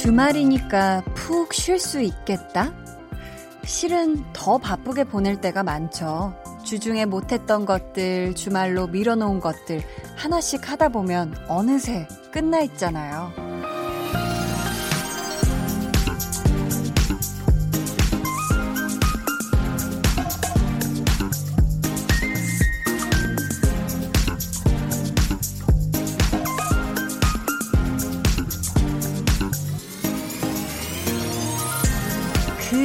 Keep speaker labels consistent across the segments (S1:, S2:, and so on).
S1: 주말이니까 푹 쉴 수 있겠다? 실은 더 바쁘게 보낼 때가 많죠. 주중에 못했던 것들, 주말로 밀어놓은 것들, 하나씩 하다 보면 어느새 끝나 있잖아요.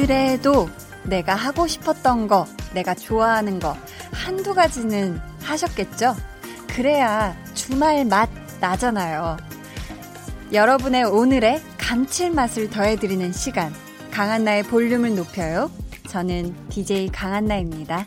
S1: 그래도 내가 하고 싶었던 거, 내가 좋아하는 거, 한두 가지는 하셨겠죠? 그래야 주말 맛 나잖아요. 여러분의 오늘의 감칠맛을 더해드리는 시간. 강한나의 볼륨을 높여요. 저는 DJ 강한나입니다.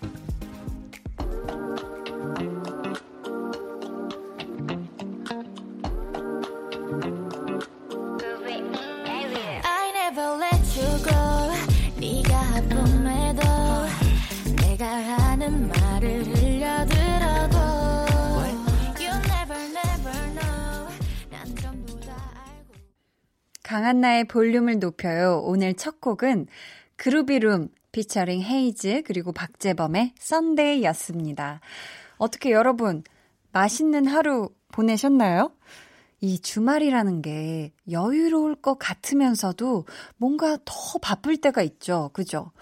S1: 한나의 볼륨을 높여요. 오늘 첫 곡은 그루비룸 피처링 헤이즈 그리고 박재범의 Sunday였습니다. 어떻게 여러분 맛있는 하루 보내셨나요? 이 주말이라는 게 여유로울 것 같으면서도 뭔가 더 바쁠 때가 있죠. 그죠?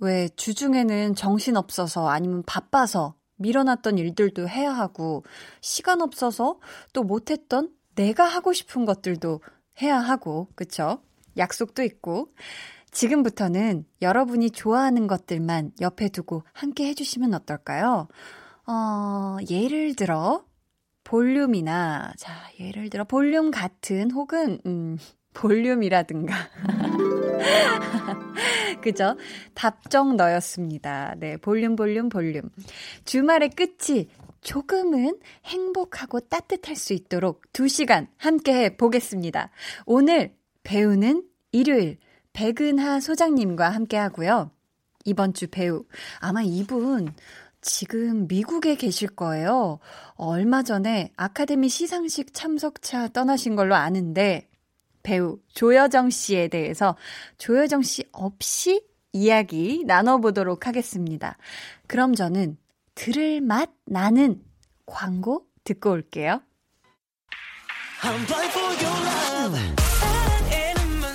S1: 왜 주중에는 정신 없어서 아니면 바빠서 밀어놨던 일들도 해야 하고 시간 없어서 또 못했던 내가 하고 싶은 것들도 해야 하고, 그쵸? 약속도 있고. 지금부터는 여러분이 좋아하는 것들만 옆에 두고 함께 해주시면 어떨까요? 어, 예를 들어, 볼륨이나, 자, 예를 들어, 볼륨 같은 혹은, 음, 볼륨이라든가. 그죠? 답정 너였습니다. 네, 볼륨, 볼륨, 볼륨. 주말의 끝이 조금은 행복하고 따뜻할 수 있도록 2시간 함께 해 보겠습니다. 오늘 배우는 일요일 백은하 소장님과 함께 하고요. 이번 주 배우. 아마 이분 지금 미국에 계실 거예요. 얼마 전에 아카데미 시상식 참석차 떠나신 걸로 아는데 배우 조여정 씨에 대해서 조여정 씨 없이 이야기 나눠보도록 하겠습니다. 그럼 저는 들을 맛 나는 광고 듣고 올게요.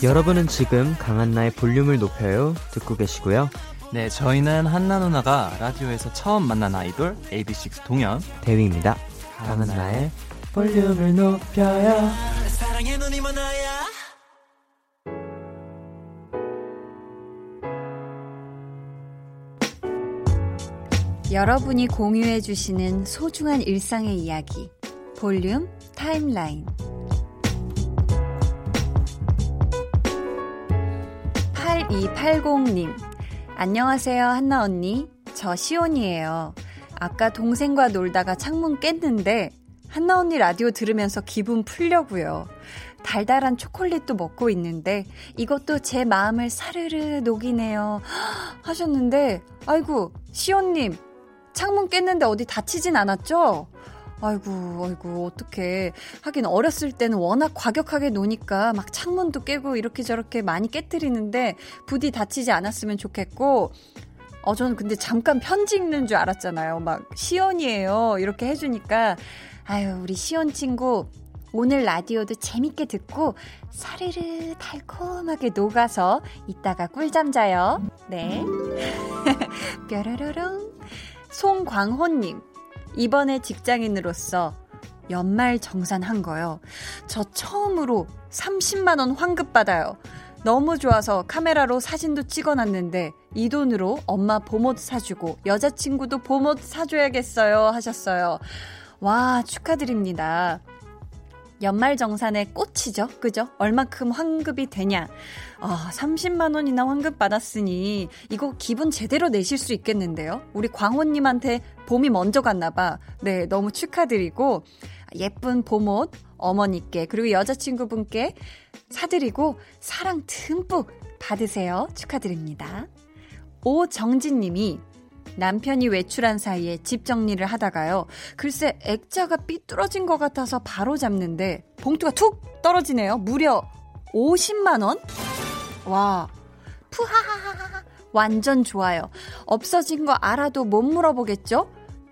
S2: 여러분은 지금 강한나의 볼륨을 높여요 듣고 계시고요.
S3: 네, 저희는 한나 누나가 라디오에서 처음 만난 아이돌 AB6 동현
S2: 대위입니다. 강한나의 볼륨을 높여요. 사랑의 눈이 많아야.
S1: 여러분이 공유해 주시는 소중한 일상의 이야기. 볼륨 타임라인. 8280님. 안녕하세요, 한나 언니. 저 시온이에요. 아까 동생과 놀다가 창문 깼는데, 한나 언니 라디오 들으면서 기분 풀려고요. 달달한 초콜릿도 먹고 있는데 이것도 제 마음을 사르르 녹이네요. 하셨는데 아이고 시온님 창문 깼는데 어디 다치진 않았죠? 아이고, 아이고, 어떡해. 하긴 어렸을 때는 워낙 과격하게 노니까 막 창문도 깨고 이렇게 저렇게 많이 깨뜨리는데 부디 다치지 않았으면 좋겠고, 어, 저는 근데 잠깐 편지 읽는 줄 알았잖아요. 막, 시연이에요. 이렇게 해주니까, 아유, 우리 시연 친구, 오늘 라디오도 재밌게 듣고, 사르르 달콤하게 녹아서 이따가 꿀잠 자요. 네. 뾰로로롱. 송광호님, 이번에 직장인으로서 연말 정산한 거요. 저 처음으로 30만원 환급 받아요. 너무 좋아서 카메라로 사진도 찍어놨는데 이 돈으로 엄마 봄옷 사주고 여자친구도 봄옷 사줘야겠어요 하셨어요. 와, 축하드립니다. 연말정산의 꽃이죠. 그죠? 얼마큼 환급이 되냐. 아, 30만원이나 환급 받았으니, 이거 기분 제대로 내실 수 있겠는데요? 우리 광호님한테 봄이 먼저 갔나봐. 네, 너무 축하드리고, 예쁜 봄옷 어머니께, 그리고 여자친구분께 사드리고, 사랑 듬뿍 받으세요. 축하드립니다. 오정진님이, 남편이 외출한 사이에 집 정리를 하다가요. 글쎄 액자가 삐뚤어진 것 같아서 바로 잡는데 봉투가 툭 떨어지네요. 무려 50만 원? 와, 푸하하하하. 완전 좋아요. 없어진 거 알아도 못 물어보겠죠?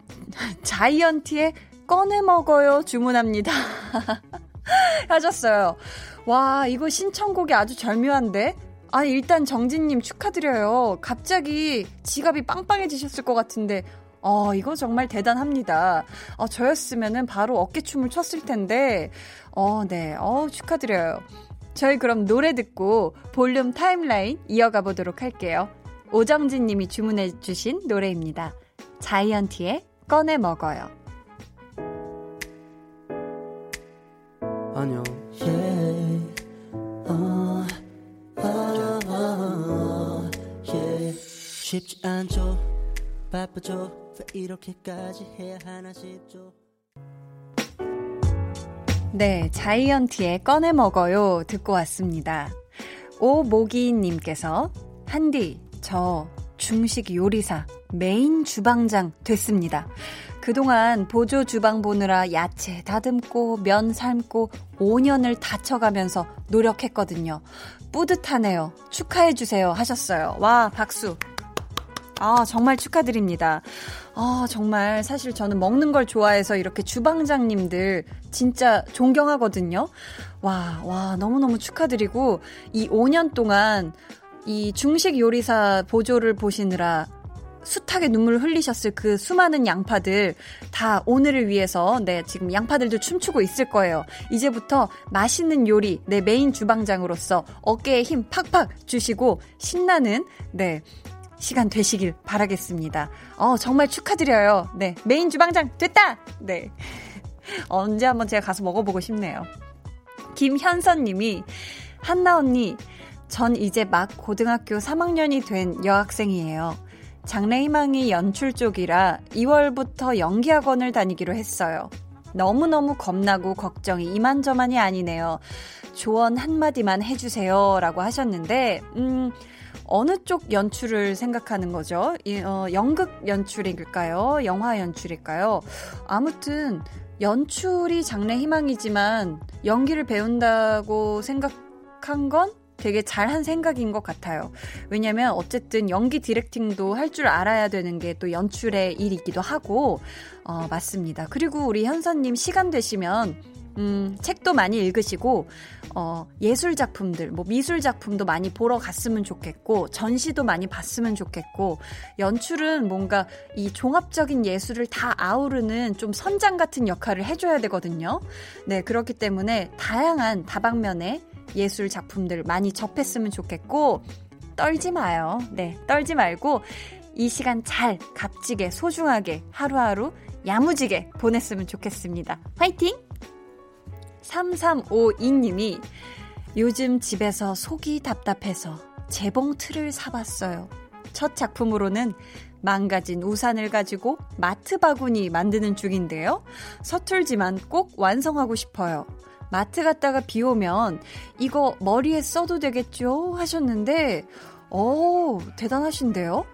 S1: 자이언티에 꺼내 먹어요. 주문합니다. 하셨어요. 와, 이거 신청곡이 아주 절묘한데? 아, 일단 정진님 축하드려요. 갑자기 지갑이 빵빵해지셨을 것 같은데, 어, 이거 정말 대단합니다. 어, 저였으면은 바로 어깨춤을 췄을 텐데, 어, 네, 어, 축하드려요. 저희 그럼 노래 듣고 볼륨 타임라인 이어가 보도록 할게요. 오정진 님이 주문해 주신 노래입니다. 자이언티의 꺼내 먹어요.
S4: 바쁘죠. 왜 이렇게까지 해야 하나 싶죠.
S1: 네, 자이언티의 꺼내 먹어요 듣고 왔습니다. 오모기님께서 한디 저 중식 요리사 메인 주방장 됐습니다. 그동안 보조 주방 보느라 야채 다듬고 면 삶고 5년을 다쳐가면서 노력했거든요. 뿌듯하네요. 축하해주세요. 하셨어요. 와, 박수. 아, 정말 축하드립니다. 아, 정말 사실 저는 먹는 걸 좋아해서 이렇게 주방장님들 진짜 존경하거든요. 와, 와, 너무너무 축하드리고 이 5년 동안 이 중식 요리사 보조를 보시느라 숱하게 눈물을 흘리셨을 그 수많은 양파들 다 오늘을 위해서 네 지금 양파들도 춤추고 있을 거예요. 이제부터 맛있는 요리 내 네, 메인 주방장으로서 어깨에 힘 팍팍 주시고 신나는 네 시간 되시길 바라겠습니다. 어 정말 축하드려요. 네 메인 주방장 됐다. 네 언제 한번 제가 가서 먹어보고 싶네요. 김현선 님이 한나 언니 전 이제 막 고등학교 3학년이 된 여학생이에요. 장래희망이 연출 쪽이라 2월부터 연기학원을 다니기로 했어요. 너무너무 겁나고 걱정이 이만저만이 아니네요. 조언 한마디만 해주세요. 라고 하셨는데, 음, 어느 쪽 연출을 생각하는 거죠? 이, 어, 연극 연출일까요? 영화 연출일까요? 아무튼, 연출이 장래 희망이지만 연기를 배운다고 생각한 건 되게 잘한 생각인 것 같아요. 왜냐면 어쨌든 연기 디렉팅도 할 줄 알아야 되는 게 또 연출의 일이기도 하고, 어, 맞습니다. 그리고 우리 현서님 시간 되시면 음, 책도 많이 읽으시고, 어, 예술 작품들, 뭐 미술 작품도 많이 보러 갔으면 좋겠고, 전시도 많이 봤으면 좋겠고, 연출은 뭔가 이 종합적인 예술을 다 아우르는 좀 선장 같은 역할을 해줘야 되거든요. 네, 그렇기 때문에 다양한 다방면의 예술 작품들 많이 접했으면 좋겠고, 떨지 마요. 네, 떨지 말고, 이 시간 잘, 값지게, 소중하게, 하루하루 야무지게 보냈으면 좋겠습니다. 화이팅! 3352님이 요즘 집에서 속이 답답해서 재봉 틀을 사봤어요. 첫 작품으로는 망가진 우산을 가지고 마트 바구니 만드는 중인데요. 서툴지만 꼭 완성하고 싶어요. 마트 갔다가 비 오면 이거 머리에 써도 되겠죠? 하셨는데, 오, 대단하신데요?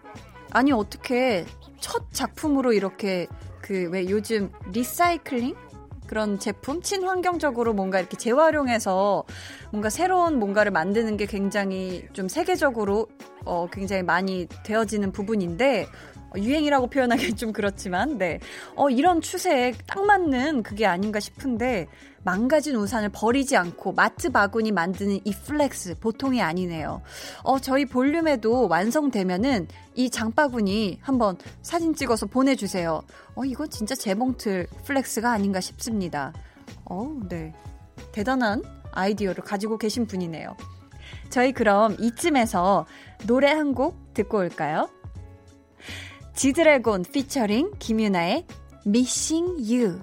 S1: 아니, 어떻게 첫 작품으로 이렇게 그 왜 요즘 리사이클링? 그런 제품 친환경적으로 뭔가 이렇게 재활용해서 뭔가 새로운 뭔가를 만드는 게 굉장히 좀 세계적으로 어 굉장히 많이 되어지는 부분인데 유행이라고 표현하기 좀 그렇지만, 네. 어, 이런 추세에 딱 맞는 그게 아닌가 싶은데, 망가진 우산을 버리지 않고 마트 바구니 만드는 이 flex 보통이 아니네요. 어, 저희 볼륨에도 완성되면은 이 장바구니 한번 사진 찍어서 보내주세요. 어, 이거 진짜 재봉틀 flex가 아닌가 싶습니다. 어, 네. 대단한 아이디어를 가지고 계신 분이네요. 저희 그럼 이쯤에서 노래 한 곡 듣고 올까요? 지드래곤 피처링 김유나의 Missing You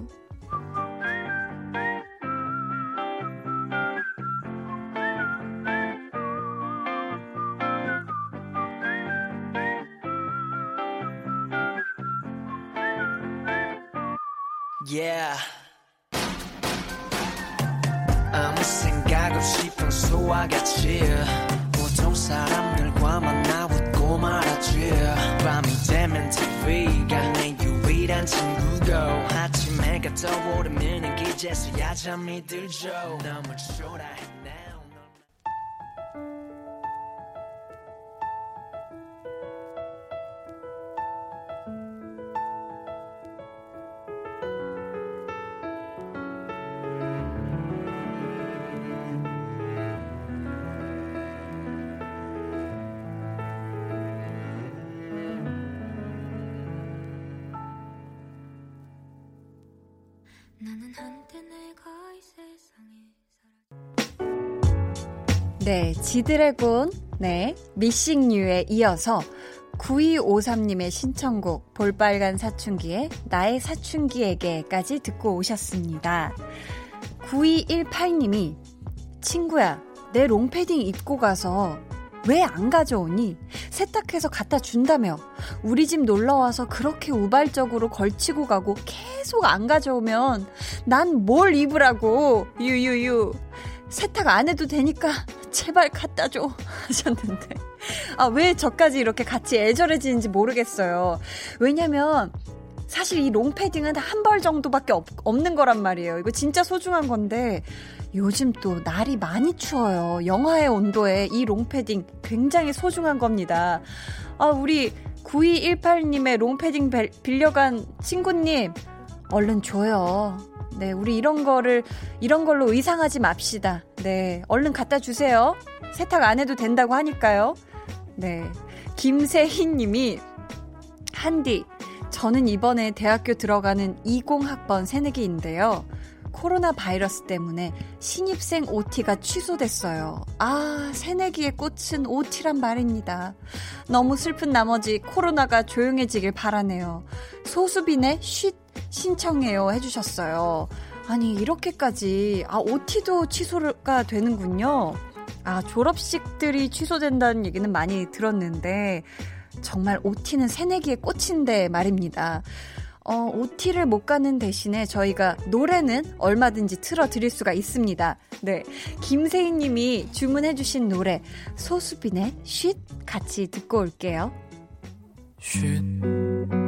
S1: 같이 보통 사람들과 만나 웃고 말하지. 밤이 되면 TV가 내 유일한 친구고. 아침 해가 떠오르면 기제서야 잠이 들죠. 너무 초라해 지드래곤, 네, 미싱유에 이어서 9253님의 신청곡 볼빨간 사춘기에 나의 사춘기에게까지 듣고 오셨습니다. 9218님이 친구야, 내 롱패딩 입고 가서 왜 안 가져오니? 세탁해서 갖다 준다며. 우리 집 놀러와서 그렇게 우발적으로 걸치고 가고 계속 안 가져오면 난 뭘 입으라고. 유유유. 세탁 안 해도 되니까 제발 갖다 줘. 하셨는데. 아, 왜 저까지 이렇게 같이 애절해지는지 모르겠어요. 왜냐면, 사실 이 롱패딩은 한 벌 정도밖에 없, 없는 거란 말이에요. 이거 진짜 소중한 건데, 요즘 또 날이 많이 추워요. 영하의 온도에 이 롱패딩 굉장히 소중한 겁니다. 아, 우리 9218님의 롱패딩 빌려간 친구님, 얼른 줘요. 네, 우리 이런 거를, 이런 걸로 의상하지 맙시다. 네, 얼른 갖다 주세요. 세탁 안 해도 된다고 하니까요. 네. 김세희 님이, 한디, 저는 이번에 대학교 들어가는 20학번 새내기인데요. 코로나 바이러스 때문에 신입생 OT가 취소됐어요. 아, 새내기의 꽃은 OT란 말입니다. 너무 슬픈 나머지 코로나가 조용해지길 바라네요. 소수빈의 쉿 신청해요 해주셨어요. 아니, 이렇게까지, 아, OT도 취소가 되는군요. 아, 졸업식들이 취소된다는 얘기는 많이 들었는데, 정말 OT는 새내기의 꽃인데 말입니다. 어, OT를 못 가는 대신에 저희가 노래는 얼마든지 틀어드릴 수가 있습니다. 네. 김세희 님이 주문해주신 노래, 소수빈의 쉿 같이 듣고 올게요. 쉿,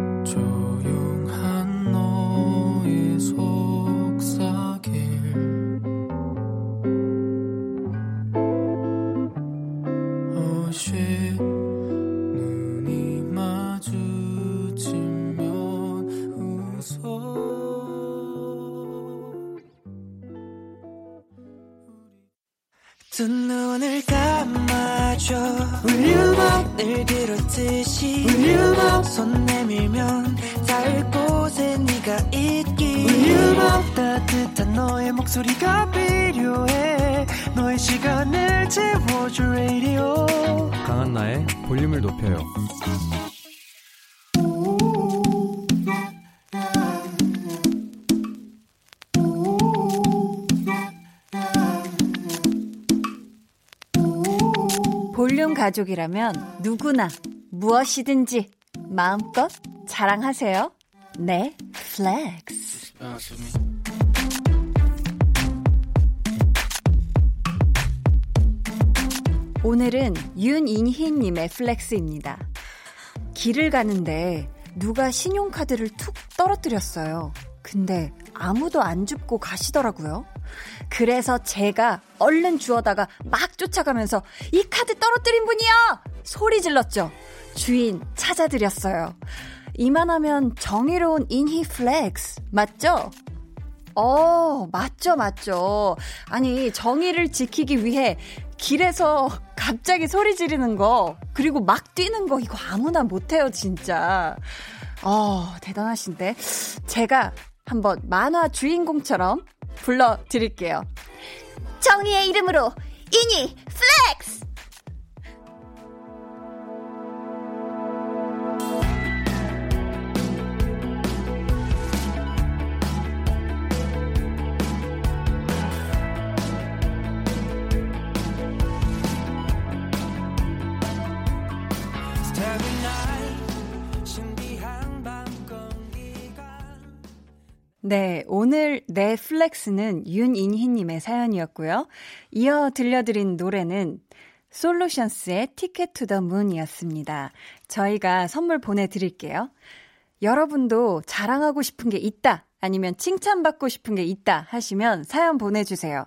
S1: 두 눈을 감아줘. 울륨업을 비롯듯이 울륨업 손 내밀면 닿을 곳에 네가 있기. 울륨업 따뜻한 너의 목소리가 필요해. 너의 시간을 채워줄 라디오
S2: 강한나의 볼륨을 높여요
S1: 가족이라면 누구나 무엇이든지 마음껏 자랑하세요. 네, flex. 오늘은 윤인희님의 flex입니다. 길을 가는데 누가 신용카드를 툭 떨어뜨렸어요. 근데 아무도 안 줍고 가시더라고요. 그래서 제가 얼른 주워다가 막 쫓아가면서 이 카드 떨어뜨린 분이요! 소리 질렀죠. 주인 찾아드렸어요. 이만하면 정의로운 인희 flex 맞죠? 어, 맞죠, 맞죠. 아니, 정의를 지키기 위해 길에서 갑자기 소리 지르는 거, 그리고 막 뛰는 거, 이거 아무나 못해요, 진짜. 어, 대단하신데. 제가 한번 만화 주인공처럼 불러드릴게요. 정의의 이름으로 이니 플렉스! 네, 오늘 네 flex는 윤인희님의 사연이었고요. 이어 들려드린 노래는 솔루션스의 Ticket to the Moon이었습니다. 저희가 선물 보내드릴게요. 여러분도 자랑하고 싶은 게 있다, 아니면 칭찬받고 싶은 게 있다 하시면 사연 보내주세요.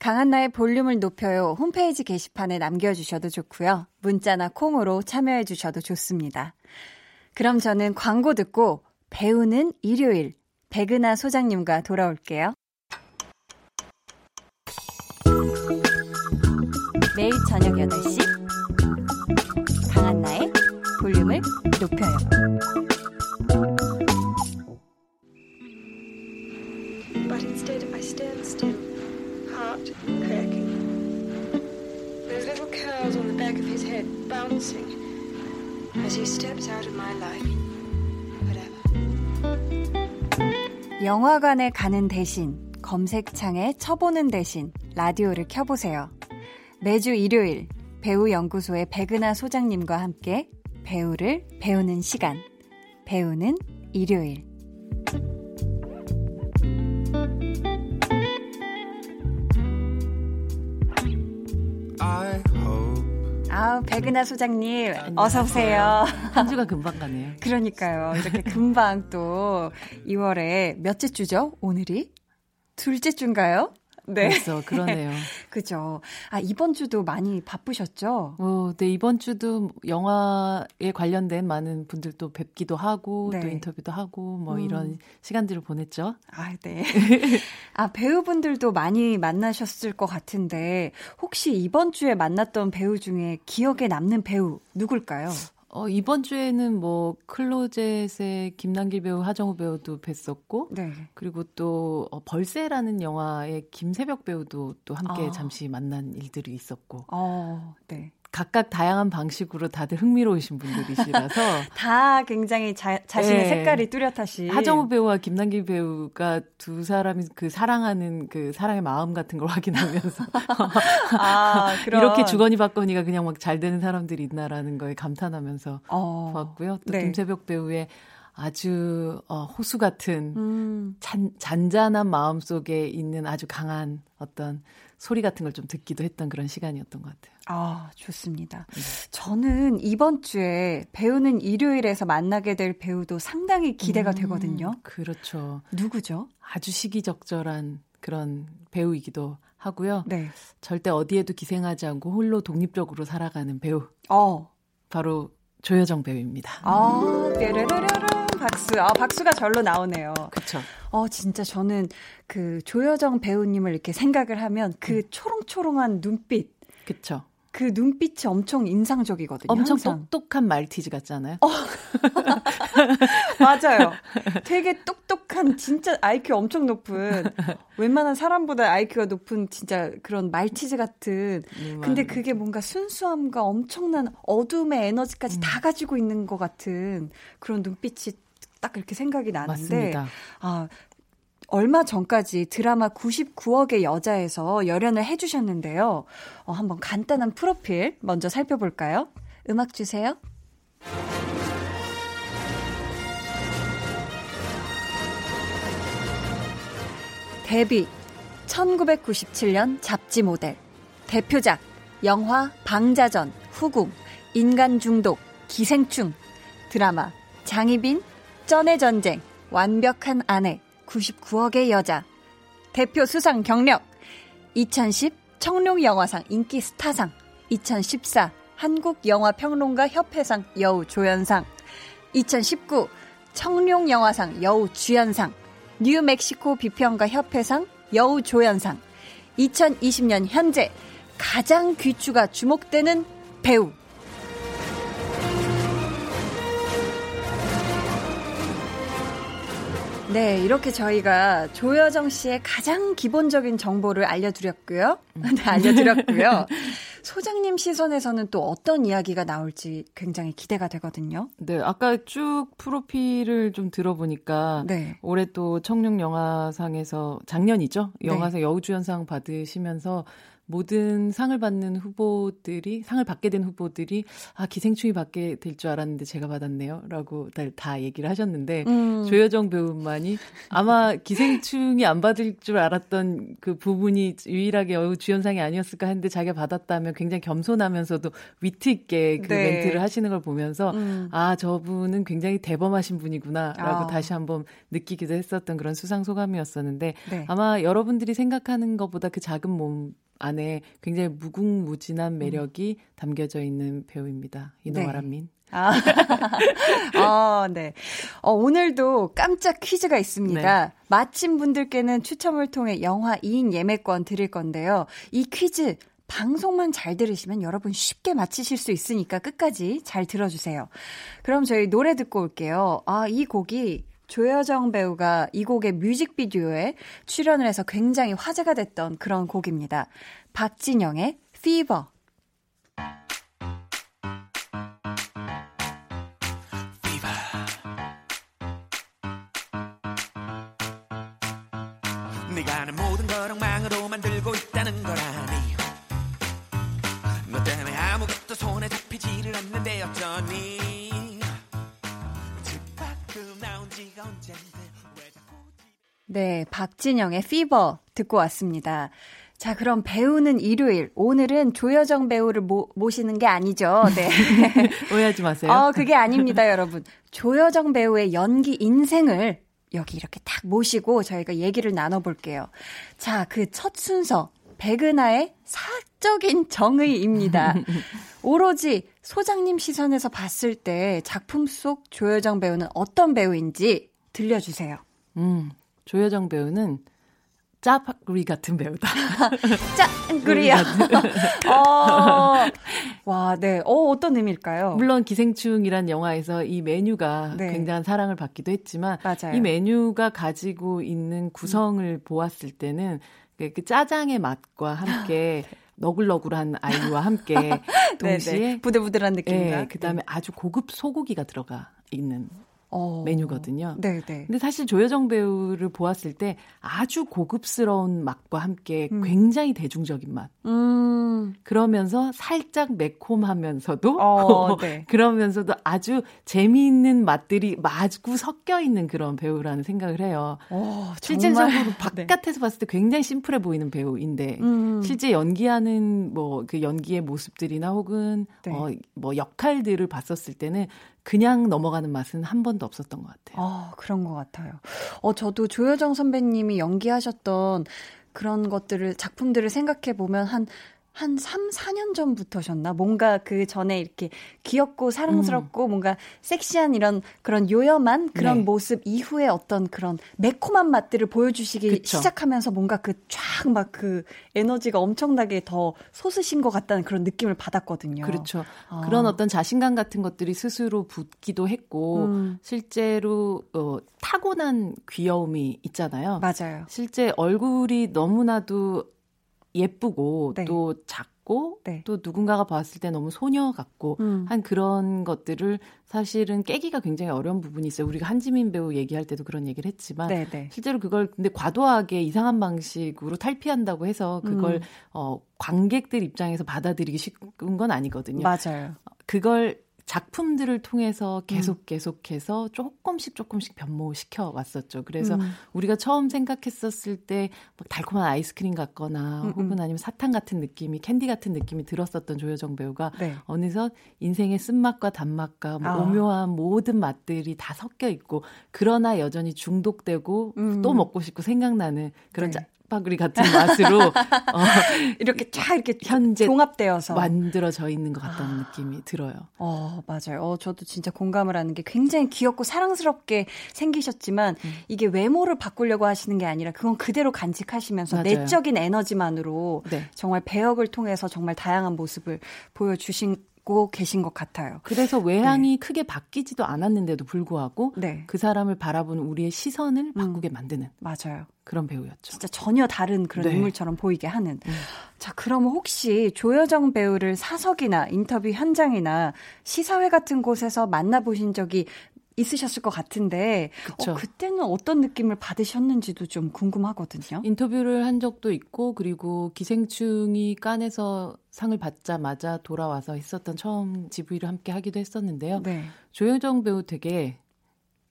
S1: 강한나의 볼륨을 높여요 홈페이지 게시판에 남겨주셔도 좋고요. 문자나 콩으로 참여해주셔도 좋습니다. 그럼 저는 광고 듣고 배우는 일요일 백은하 소장님과 돌아올게요. 매일 저녁 8시 강한나의 볼륨을 높여요. 영화관에 가는 대신 검색창에 쳐보는 대신 라디오를 켜보세요. 매주 일요일 배우 연구소의 백은하 소장님과 함께 배우를 배우는 시간. 배우는 일요일. 아우, 백은하 소장님, 어서 오세요.
S5: 한 주가 금방 가네요.
S1: 그러니까요. 이렇게 금방 또 2월에 몇째 주죠? 오늘이? 둘째 주인가요?
S5: 네. 그래서 그러네요.
S1: 그죠. 아, 이번 주도 많이 바쁘셨죠?
S5: 어, 네, 이번 주도 영화에 관련된 많은 분들도 뵙기도 하고, 네. 또 인터뷰도 하고, 뭐 음. 이런 시간들을 보냈죠.
S1: 아, 네. 아, 배우분들도 많이 만나셨을 것 같은데, 혹시 이번 주에 만났던 배우 중에 기억에 남는 배우 누굴까요?
S5: 어, 이번 주에는 뭐, 클로젯의 김남길 배우, 하정우 배우도 뵀었고, 네. 그리고 또, 어, 벌새라는 영화의 김새벽 배우도 또 함께 아. 잠시 만난 일들이 있었고, 어, 네. 각각 다양한 방식으로 다들 흥미로우신 분들이시라서
S1: 다 굉장히 자, 자신의 네. 색깔이 뚜렷하시.
S5: 하정우 배우와 김남길 배우가 두 사람이 그 사랑하는 그 사랑의 마음 같은 걸 확인하면서 아, 이렇게 주거니 받거니가 그냥 막 잘 되는 사람들이 있나라는 거에 감탄하면서 어. 보았고요. 또 네. 김새벽 배우의 아주 어, 호수 같은 음. 잔, 잔잔한 마음 속에 있는 아주 강한 어떤 소리 같은 걸 좀 듣기도 했던 그런 시간이었던 것 같아요.
S1: 아, 좋습니다. 네. 저는 이번 주에 배우는 일요일에서 만나게 될 배우도 상당히 기대가 음, 되거든요.
S5: 그렇죠.
S1: 누구죠?
S5: 아주 시기적절한 그런 배우이기도 하고요. 네. 절대 어디에도 기생하지 않고 홀로 독립적으로 살아가는 배우. 어. 바로 조여정 배우입니다.
S1: 아, 뾰르르르르. 박수. 아, 박수가 절로 나오네요.
S5: 그쵸.
S1: 어, 진짜 저는 그 조여정 배우님을 이렇게 생각을 하면 그 음. 초롱초롱한 눈빛.
S5: 그쵸.
S1: 그 눈빛이 엄청 인상적이거든요.
S5: 엄청 항상. 똑똑한 말티즈 같지 않아요? 어.
S1: 맞아요. 되게 똑똑한 진짜 IQ 엄청 높은 웬만한 사람보다 IQ가 높은 진짜 그런 말티즈 같은 네, 근데 그게 뭔가 순수함과 엄청난 어둠의 에너지까지 음. 다 가지고 있는 것 같은 그런 눈빛이 딱 그렇게 생각이 나는데
S5: 맞습니다.
S1: 아 얼마 전까지 드라마 99억의 여자에서 열연을 해주셨는데요. 어, 한번 간단한 프로필 먼저 살펴볼까요? 음악 주세요. 데뷔 1997년 잡지 모델 대표작 영화 방자전 후궁 인간 중독 기생충 드라마 장희빈 쩐의 전쟁 완벽한 아내 99억의 여자. 대표 수상 경력. 2010 청룡영화상 인기 스타상. 2014 한국영화평론가 협회상 여우 조연상. 2019 청룡영화상 여우 주연상. 뉴멕시코 비평가 협회상 여우 조연상. 2020년 현재 가장 귀추가 주목되는 배우. 네, 이렇게 저희가 조여정 씨의 가장 기본적인 정보를 알려드렸고요. 네, 알려드렸고요. 소장님 시선에서는 또 어떤 이야기가 나올지 굉장히 기대가 되거든요.
S5: 네, 아까 쭉 프로필을 좀 들어보니까 네. 올해 또 청룡 영화상에서 작년이죠. 영화상 네. 여우주연상 받으시면서 모든 상을 받는 후보들이 상을 받게 된 후보들이 아 기생충이 받게 될 줄 알았는데 제가 받았네요라고 다, 다 얘기를 하셨는데 음. 조여정 배우만이 아마 기생충이 안 받을 줄 알았던 그 부분이 유일하게 어, 주연상이 아니었을까 했는데 자기가 받았다면 굉장히 겸손하면서도 위트 있게 그 네. 멘트를 하시는 걸 보면서 음. 아 저분은 굉장히 대범하신 분이구나라고 아. 다시 한번 느끼기도 했었던 그런 수상 소감이었었는데 네. 아마 여러분들이 생각하는 것보다 그 작은 몸 안에 굉장히 무궁무진한 매력이 음. 담겨져 있는 배우입니다. 이노아람민. 네. 아,
S1: 어, 네. 어, 오늘도 깜짝 퀴즈가 있습니다. 네. 마침 분들께는 추첨을 통해 영화 2인 예매권 드릴 건데요. 이 퀴즈 방송만 잘 들으시면 여러분 쉽게 맞히실 수 있으니까 끝까지 잘 들어주세요. 그럼 저희 노래 듣고 올게요. 아, 이 곡이 조여정 배우가 이 곡의 뮤직비디오에 출연을 해서 굉장히 화제가 됐던 그런 곡입니다. 박진영의 Fever.
S6: 네가 하는 모든 걸 엉망으로
S1: 네, 박진영의 Fever 듣고 왔습니다. 자, 그럼 배우는 일요일. 오늘은 조여정 배우를 모, 모시는 게 아니죠. 네.
S5: 오해하지 마세요.
S1: 어, 그게 아닙니다, 여러분. 조여정 배우의 연기 인생을 여기 이렇게 딱 모시고 저희가 얘기를 나눠볼게요. 자, 그 첫 순서. 백은하의 사적인 정의입니다. 오로지 소장님 시선에서 봤을 때 작품 속 조여정 배우는 어떤 배우인지 들려주세요.
S5: 음, 조여정 배우는 짜파구리 같은 배우다.
S1: 짱구리야. 어, 와, 네. 어, 어떤 의미일까요?
S5: 물론 기생충이란 영화에서 이 메뉴가 네. 굉장한 사랑을 받기도 했지만
S1: 맞아요.
S5: 이 메뉴가 가지고 있는 구성을 음. 보았을 때는 그, 그 짜장의 맛과 함께 너굴너굴한 아이와 함께 동시에
S1: 부들부들한 느낌과.
S5: 네, 그다음에 아주 고급 소고기가 들어가 있는 어. 메뉴거든요.
S1: 네, 네.
S5: 근데 사실 조여정 배우를 보았을 때 아주 고급스러운 맛과 함께 음. 굉장히 대중적인 맛.
S1: 음.
S5: 그러면서 살짝 매콤하면서도
S1: 어, 네.
S5: 그러면서도 아주 재미있는 맛들이 마구 섞여 있는 그런 배우라는 생각을 해요.
S1: 오, 어,
S5: 실질적으로 네. 바깥에서 네. 봤을 때 굉장히 심플해 보이는 배우인데 음. 실제 연기하는 뭐 그 연기의 모습들이나 혹은 네. 어, 뭐 역할들을 봤었을 때는 그냥 넘어가는 맛은 한 번도 없었던 것 같아요.
S1: 아, 그런 것 같아요. 어, 저도 조여정 선배님이 연기하셨던 그런 것들을, 작품들을 생각해 보면 한 한 3, 4년 전부터셨나? 뭔가 그 전에 이렇게 귀엽고 사랑스럽고 음. 뭔가 섹시한 이런 그런 요염한 그런 네. 모습 이후에 어떤 그런 매콤한 맛들을 보여주시기 그쵸. 시작하면서 뭔가 그 쫙 막 그 에너지가 엄청나게 더 솟으신 것 같다는 그런 느낌을 받았거든요.
S5: 그렇죠. 아. 그런 어떤 자신감 같은 것들이 스스로 붙기도 했고 음. 실제로 어, 타고난 귀여움이 있잖아요.
S1: 맞아요.
S5: 실제 얼굴이 너무나도 예쁘고
S1: 네.
S5: 또 작고
S1: 네.
S5: 또 누군가가 봤을 때 너무 소녀 같고
S1: 음.
S5: 한 그런 것들을 사실은 깨기가 굉장히 어려운 부분이 있어요. 우리가 한지민 배우 얘기할 때도 그런 얘기를 했지만
S1: 네네. 네.
S5: 실제로 그걸 근데 과도하게 이상한 방식으로 탈피한다고 해서 그걸
S1: 음.
S5: 어 관객들 입장에서 받아들이기 쉬운 건 아니거든요.
S1: 맞아요.
S5: 그걸 작품들을 통해서 계속 음. 계속해서 조금씩 조금씩 변모시켜 왔었죠. 그래서
S1: 음.
S5: 우리가 처음 생각했었을 때 달콤한 아이스크림 같거나
S1: 음, 음.
S5: 혹은 아니면 사탕 같은 느낌이 캔디 같은 느낌이 들었었던 조여정 배우가
S1: 네.
S5: 어느덧 인생의 쓴맛과 단맛과 뭐
S1: 아.
S5: 오묘한 모든 맛들이 다 섞여 있고 그러나 여전히 중독되고
S1: 음.
S5: 또 먹고 싶고 생각나는 그런 네. 짜 파구리 같은 맛으로 어,
S1: 이렇게 쫙 이렇게 현재 종합되어서
S5: 만들어져 있는 것 같다는 아. 느낌이 들어요.
S1: 어 맞아요. 어 저도 진짜 공감을 하는 게 굉장히 귀엽고 사랑스럽게 생기셨지만 음. 이게 외모를 바꾸려고 하시는 게 아니라 그건 그대로 간직하시면서 맞아요. 내적인 에너지만으로
S5: 네.
S1: 정말 배역을 통해서 정말 다양한 모습을 보여주신 고 계신 것 같아요.
S5: 그래서 외향이 네. 크게 바뀌지도 않았는데도 불구하고
S1: 네.
S5: 그 사람을 바라보는 우리의 시선을
S1: 음.
S5: 바꾸게 만드는
S1: 맞아요.
S5: 그런 배우였죠.
S1: 진짜 전혀 다른 그런
S5: 네.
S1: 인물처럼 보이게 하는.
S5: 음.
S1: 자, 그러면 혹시 조여정 배우를 사석이나 인터뷰 현장이나 시사회 같은 곳에서 만나보신 적이 있으셨을 것 같은데 어, 그때는 어떤 느낌을 받으셨는지도 좀 궁금하거든요.
S5: 인터뷰를 한 적도 있고 그리고 기생충이 깐에서 상을 받자마자 돌아와서 했었던 처음 GV를 함께 하기도 했었는데요.
S1: 네.
S5: 조여정 배우 되게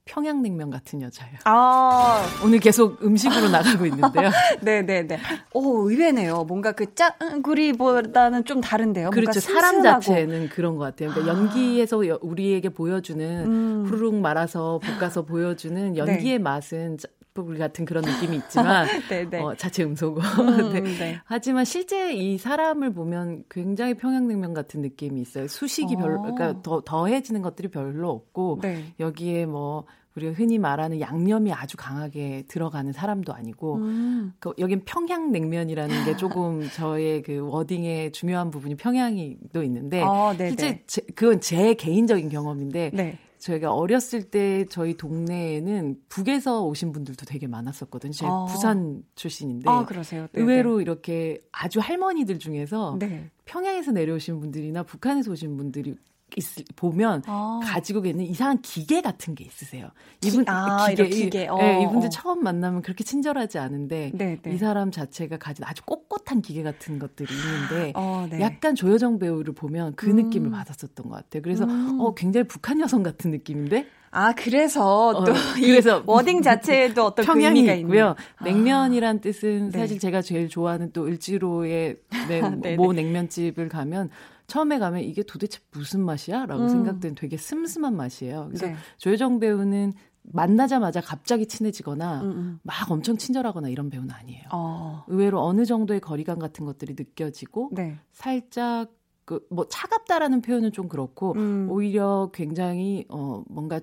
S5: 평양냉면 같은 여자예요.
S1: 아.
S5: 오늘 계속 음식으로 나가고 있는데요.
S1: 네네네. 오, 의외네요. 뭔가 그 짱구리보다는 좀 다른데요.
S5: 그렇죠. 사람 자체는 그런 것 같아요. 그러니까 아. 연기에서 우리에게 보여주는
S1: 음.
S5: 후루룩 말아서 볶아서 보여주는 연기의 네. 맛은 뿔 같은 그런 느낌이 있지만
S1: 네, 네.
S5: 어, 자체 음소거.
S1: 음, 네. 네.
S5: 하지만 실제 이 사람을 보면 굉장히 평양냉면 같은 느낌이 있어요. 수식이 별로, 어. 그러니까 더 더해지는 것들이 별로 없고
S1: 네.
S5: 여기에 뭐 우리가 흔히 말하는 양념이 아주 강하게 들어가는 사람도 아니고
S1: 음.
S5: 그, 여긴 평양냉면이라는 게 조금 저의 그 워딩의 중요한 부분이 평양이도 있는데
S1: 어,
S5: 실제 제, 그건 제 개인적인 경험인데
S1: 네.
S5: 저희가 어렸을 때 저희 동네에는 북에서 오신 분들도 되게 많았었거든요. 제가
S1: 아.
S5: 부산 출신인데
S1: 아, 그러세요?
S5: 네, 의외로 이렇게 아주 할머니들 중에서
S1: 네.
S5: 평양에서 내려오신 분들이나 북한에서 오신 분들이 있, 보면 어. 가지고 있는 이상한 기계 같은 게 있으세요. 이분
S1: 아, 기계, 기계. 어,
S5: 네, 이분들 어. 처음 만나면 그렇게 친절하지 않은데 네, 네. 이 사람 자체가 가진 아주 꼿꼿한 기계 같은 것들이 있는데 어, 네. 약간 조여정 배우를 보면 그 음. 느낌을 받았었던 것 같아요. 그래서 음. 어 굉장히 북한 여성 같은 느낌인데
S1: 아, 그래서 어, 또 그래서 워딩 자체에도 어떤 그
S5: 평양이
S1: 그
S5: 있고요. 아. 냉면이란 뜻은 네. 사실 제가 제일 좋아하는 또 을지로의 네, 모 냉면집을 가면 처음에 가면 이게 도대체 무슨 맛이야? 라고 음. 생각되는 되게 슴슴한 맛이에요. 그래서 네. 조혜정 배우는 만나자마자 갑자기 친해지거나 음음. 음. 막 엄청 친절하거나 이런 배우는 아니에요. 어. 의외로 어느 정도의 거리감 같은 것들이 느껴지고 네. 살짝 그 뭐 차갑다라는 표현은 좀 그렇고 음. 오히려 굉장히 어 뭔가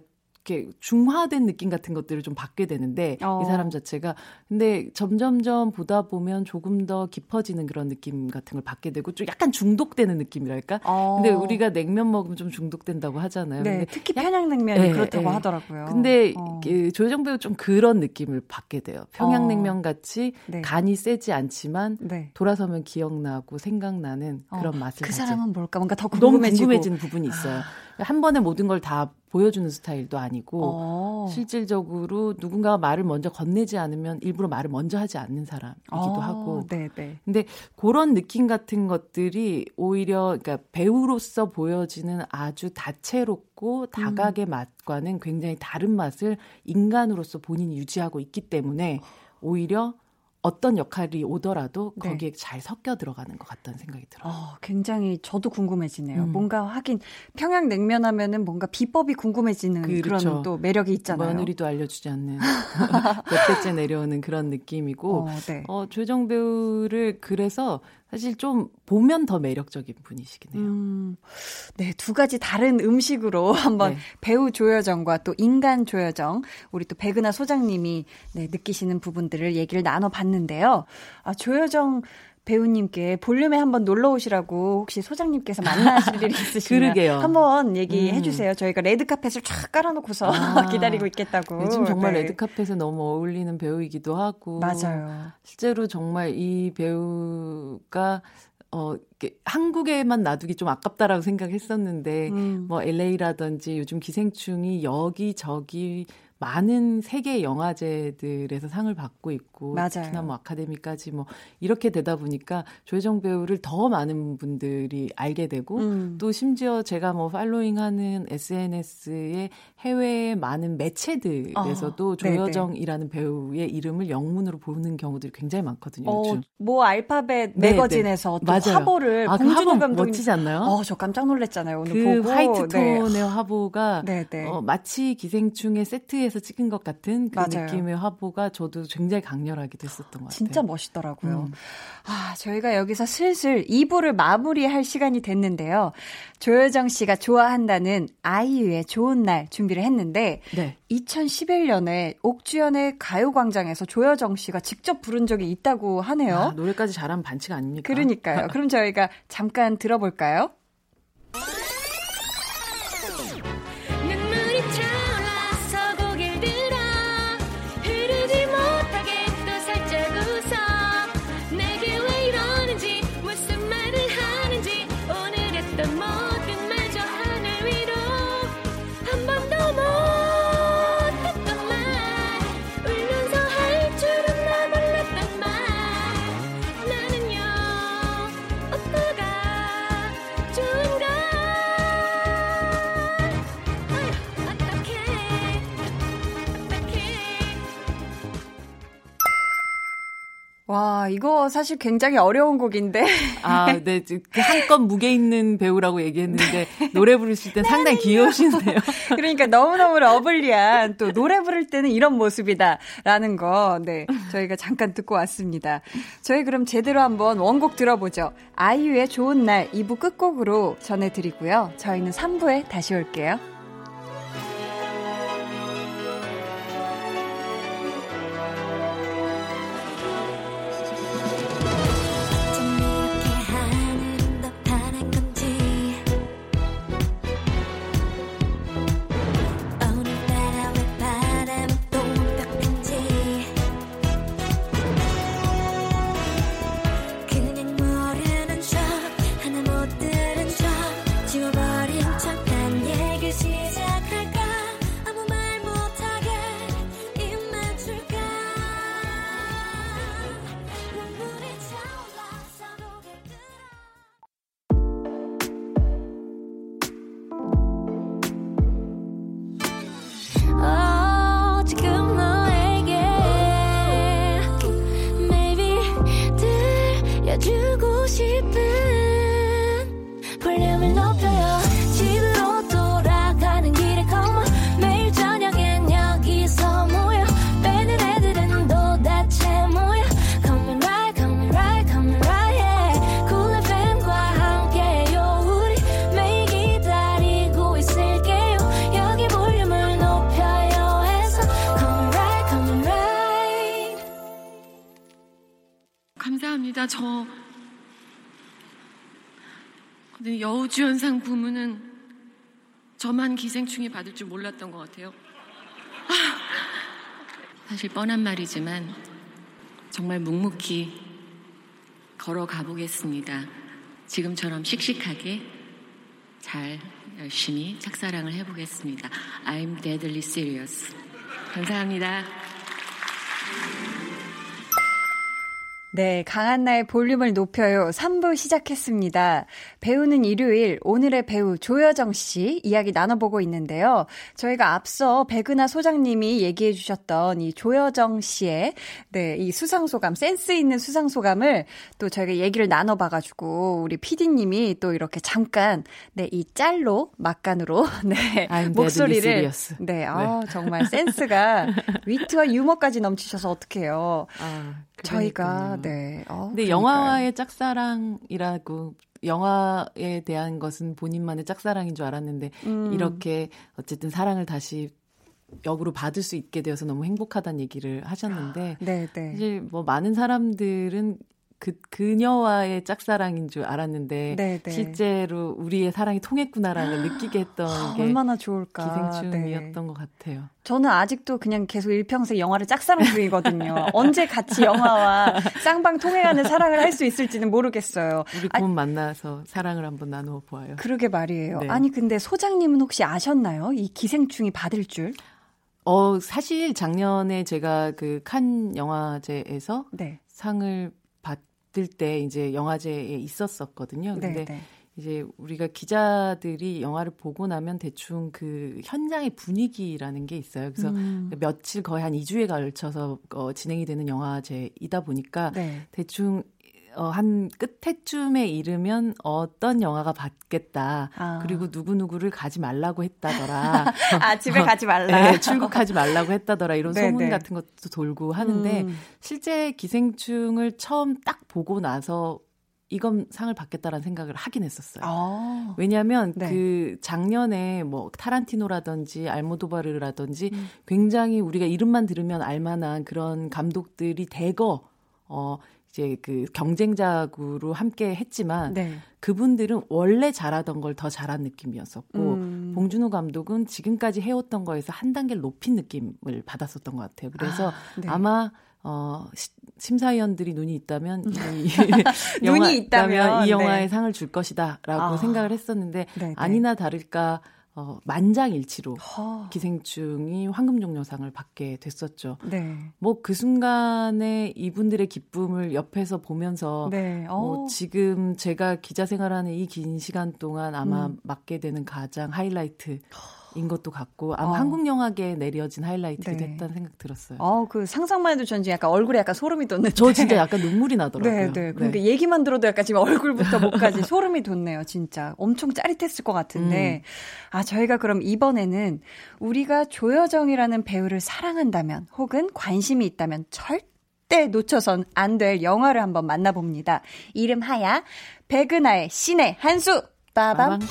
S5: 이렇게 중화된 느낌 같은 것들을 좀 받게 되는데 어. 이 사람 자체가 근데 점점점 보다 보면 조금 더 깊어지는 그런 느낌 같은 걸 받게 되고 좀 약간 중독되는 느낌이랄까. 어. 근데 우리가 냉면 먹으면 좀 중독된다고 하잖아요.
S1: 네, 특히 평양냉면이 네, 그렇다고 네. 하더라고요.
S5: 근데 어. 그 조여정 배우 좀 그런 느낌을 받게 돼요. 평양냉면 어. 같이 네. 간이 세지 않지만 네. 돌아서면 기억나고 생각나는 그런 어. 맛을
S1: 그 사람은 뭘까 뭔가 더 궁금해지고.
S5: 너무 궁금해지는 부분이 있어요. 한 번에 모든 걸 다 보여주는 스타일도 아니고 어. 실질적으로 누군가가 말을 먼저 건네지 않으면 일부러 말을 먼저 하지 않는 사람이기도 어. 하고. 네네. 네. 근데 그런 느낌 같은 것들이 오히려 그러니까 배우로서 보여지는 아주 다채롭고 다각의 음. 맛과는 굉장히 다른 맛을 인간으로서 본인이 유지하고 있기 때문에 오히려 어떤 역할이 오더라도 네. 거기에 네. 잘 섞여 들어가는 것 같다는 생각이 들어요. 어,
S1: 굉장히 저도 궁금해지네요. 음. 뭔가 하긴 평양냉면 하면은 뭔가 비법이 궁금해지는 그렇죠. 그런 또 매력이 있잖아요.
S5: 며느리도 알려주지 않는 몇 대째 내려오는 그런 느낌이고 어, 네. 어, 조정 배우를 그래서 사실 좀 보면 더 매력적인 분이시긴 해요. 음,
S1: 네, 두 가지 다른 음식으로 한번 네. 배우 조여정과 또 인간 조여정, 우리 또 백은하 소장님이 네, 느끼시는 부분들을 얘기를 나눠봤는데요. 아, 조여정 배우님께 볼륨에 한번 놀러 오시라고 혹시 소장님께서 만나실 일이 있으시면 그러게요. 한번 얘기해 음. 주세요. 저희가 레드 카펫을 쫙 깔아놓고서 아. 기다리고 있겠다고.
S5: 요즘 정말 네. 레드 카펫에 너무 어울리는 배우이기도 하고
S1: 맞아요.
S5: 실제로 정말 이 배우가 어, 한국에만 놔두기 좀 아깝다라고 생각했었는데, 음. 뭐, LA라든지 요즘 기생충이 여기저기 많은 세계 영화제들에서 상을 받고 있고 맞아요. 특히나 뭐 아카데미까지 뭐 이렇게 되다 보니까 조혜정 배우를 더 많은 분들이 알게 되고 음. 또 심지어 제가 뭐 팔로잉하는 SNS에 해외의 많은 매체들에서도 어, 조여정이라는 배우의 이름을 영문으로 보는 경우들이 굉장히 많거든요. 어,
S1: 뭐 알파벳 네, 매거진에서 네, 또 화보를
S5: 아, 그 화보 감독님 멋지지 않나요?
S1: 어, 저 깜짝 놀랐잖아요. 오늘
S5: 그
S1: 보고
S5: 화이트 톤의 네. 화보가 네, 네. 어, 마치 기생충의 세트에 해서 찍은 것 같은 그 맞아요. 느낌의 화보가 저도 굉장히 강렬하게 됐었던 것 같아요.
S1: 진짜 멋있더라고요. 음. 아, 저희가 여기서 슬슬 2부를 마무리할 시간이 됐는데요. 조여정 씨가 좋아한다는 아이유의 좋은 날 준비를 했는데 네. 2011년에 옥주현의 가요광장에서 조여정 씨가 직접 부른 적이 있다고 하네요. 아,
S5: 노래까지 잘하면 반칙 아닙니까?
S1: 그러니까요. 그럼 저희가 잠깐 들어볼까요? 와, 이거 사실 굉장히 어려운 곡인데.
S5: 아, 네. 그 한껏 무게 있는 배우라고 얘기했는데, 노래 부르실 때 상당히 귀여우시네요.
S1: 그러니까 너무너무 러블리한 또 노래 부를 때는 이런 모습이다. 라는 거, 네. 저희가 잠깐 듣고 왔습니다. 저희 그럼 제대로 한번 원곡 들어보죠. 아이유의 좋은 날 2부 끝곡으로 전해드리고요. 저희는 3부에 다시 올게요.
S7: 주연상 부문은 저만 기생충이 받을 줄 몰랐던 것 같아요. 아, 사실 뻔한 말이지만 정말 묵묵히 걸어가 보겠습니다. 지금처럼 씩씩하게 잘 열심히 착사랑을 해보겠습니다. I'm deadly serious. 감사합니다.
S1: 네, 강한나의 볼륨을 높여요. 3부 시작했습니다. 배우는 일요일, 오늘의 배우 조여정 씨 이야기 나눠보고 있는데요. 저희가 앞서 백은하 소장님이 얘기해 주셨던 이 조여정 씨의, 네, 이 수상소감, 센스 있는 수상소감을 또 저희가 얘기를 나눠봐가지고, 우리 PD님이 또 이렇게 잠깐, 네, 이 짤로, 막간으로, 네, 목소리를. 네, 아, 정말 센스가, 위트와 유머까지 넘치셔서 어떡해요. 아. 저희가 네.
S5: 어, 근데 그러니까요. 영화의 짝사랑이라고 영화에 대한 것은 본인만의 짝사랑인 줄 알았는데 음. 이렇게 어쨌든 사랑을 다시 역으로 받을 수 있게 되어서 너무 행복하다는 얘기를 하셨는데 네, 네. 사실 뭐 많은 사람들은 그 그녀와의 짝사랑인 줄 알았는데 네네. 네. 실제로 우리의 사랑이 통했구나라는 느끼게 했던 아, 게
S1: 얼마나 좋을까
S5: 기생충이었던 네. 것 같아요.
S1: 저는 아직도 그냥 계속 일평생 영화를 짝사랑 중이거든요. 언제 같이 영화와 쌍방 통해가는 사랑을 할 수 있을지는 모르겠어요.
S5: 우리 곧 아, 만나서 사랑을 한번 나누어 보아요.
S1: 그러게 말이에요. 네. 아니 근데 소장님은 혹시 아셨나요? 이 기생충이 받을 줄?
S5: 어 사실 작년에 제가 그 칸 영화제에서 네. 상을 받을 때 이제 영화제에 있었었거든요. 네, 근데 네. 이제 우리가 기자들이 영화를 보고 나면 대충 그 현장의 분위기라는 게 있어요. 그래서 음. 며칠 거의 한 2주에 걸쳐서 어, 진행이 되는 영화제이다 보니까 네. 대충 어, 한 끝에쯤에 이르면 어떤 영화가 받겠다. 아. 그리고 누구누구를 가지 말라고 했다더라.
S1: 아, 집에 가지 말라.
S5: 네, 출국하지 말라고 했다더라. 이런 네, 소문 네. 같은 것도 돌고 하는데, 음. 실제 기생충을 처음 딱 보고 나서 이건 상을 받겠다라는 생각을 하긴 했었어요. 아. 왜냐하면 네. 그 작년에 뭐 타란티노라든지 알모도바르라든지 음. 굉장히 우리가 이름만 들으면 알만한 그런 감독들이 대거 어 이제 그 경쟁자구로 함께 했지만 네. 그분들은 원래 잘하던 걸 더 잘한 느낌이었었고 음. 봉준호 감독은 지금까지 해왔던 거에서 한 단계를 높인 느낌을 받았었던 것 같아요. 그래서 아, 네. 아마 어 시, 심사위원들이 눈이 있다면 이
S1: 눈이 있다면
S5: 이 영화에 네. 상을 줄 것이다라고 아. 생각을 했었는데 네, 네. 아니나 다를까 어, 만장일치로 허. 기생충이 황금종려상을 받게 됐었죠. 네. 뭐그 순간에 이분들의 기쁨을 옆에서 보면서 네. 어, 지금 제가 기자 생활하는 이 긴 시간 동안 아마 음. 맡게 되는 가장 하이라이트. 인 것도 같고 아마 어. 한국 영화계에 내려진 하이라이트가 네. 됐다는 생각 들었어요.
S1: 어, 그 상상만 해도 전 지금 약간 얼굴에 약간 소름이 돋는데.
S5: 저 진짜 약간 눈물이 나더라고요.
S1: 네, 네. 그러니까 네. 얘기만 들어도 약간 지금 얼굴부터 목까지 소름이 돋네요, 진짜. 엄청 짜릿했을 것 같은데. 음. 아, 저희가 그럼 이번에는 우리가 조여정이라는 배우를 사랑한다면 혹은 관심이 있다면 절대 놓쳐선 안 될 영화를 한번 만나봅니다. 이름 하야 백은하의 신의 한수 빠밤.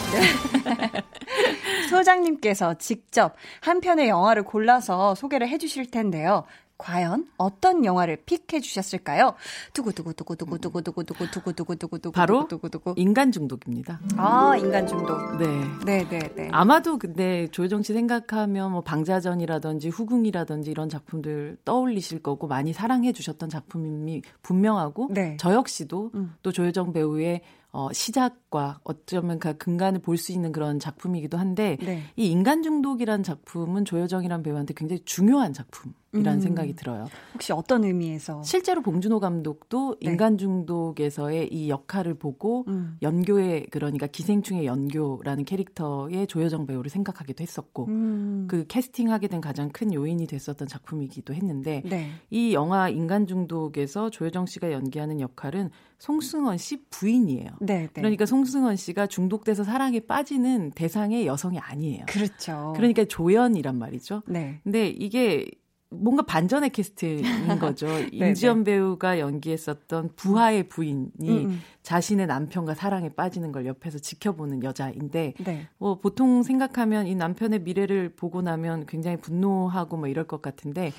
S1: 소장님께서 직접 한 편의 영화를 골라서 소개를 해주실 텐데요. 과연 어떤 영화를 픽해 주셨을까요? 두구두구두구두구두구두구두구두구두구두구
S5: 바로 두구두구 인간 중독입니다.
S1: 아 인간 중독.
S5: 네,
S1: 네, 네, 네.
S5: 아마도 근데 조효정 씨 생각하면 뭐 방자전이라든지 후궁이라든지 이런 작품들 떠올리실 거고 많이 사랑해 주셨던 작품이 분명하고 네. 저 역시도 음. 또 조효정 배우의 어, 시작과 어쩌면 그 근간을 볼 수 있는 그런 작품이기도 한데 네. 이 인간 중독이라는 작품은 조여정이라는 배우한테 굉장히 중요한 작품. 이라는 음. 생각이 들어요.
S1: 혹시 어떤 의미에서?
S5: 실제로 봉준호 감독도 네. 인간 중독에서의 이 역할을 보고 음. 연교의 그러니까 기생충의 연교라는 캐릭터의 조여정 배우를 생각하기도 했었고 음. 그 캐스팅하게 된 가장 큰 요인이 됐었던 작품이기도 했는데 네. 이 영화 인간 중독에서 조여정 씨가 연기하는 역할은 송승헌 씨 부인이에요. 네, 네. 그러니까 송승헌 씨가 중독돼서 사랑에 빠지는 대상의 여성이 아니에요.
S1: 그렇죠.
S5: 그러니까 조연이란 말이죠. 네. 근데 이게 뭔가 반전의 캐스트인 거죠. 임지연 배우가 연기했었던 부하의 부인이 음, 음. 자신의 남편과 사랑에 빠지는 걸 옆에서 지켜보는 여자인데, 네. 뭐 보통 생각하면 이 남편의 미래를 보고 나면 굉장히 분노하고 뭐 이럴 것 같은데,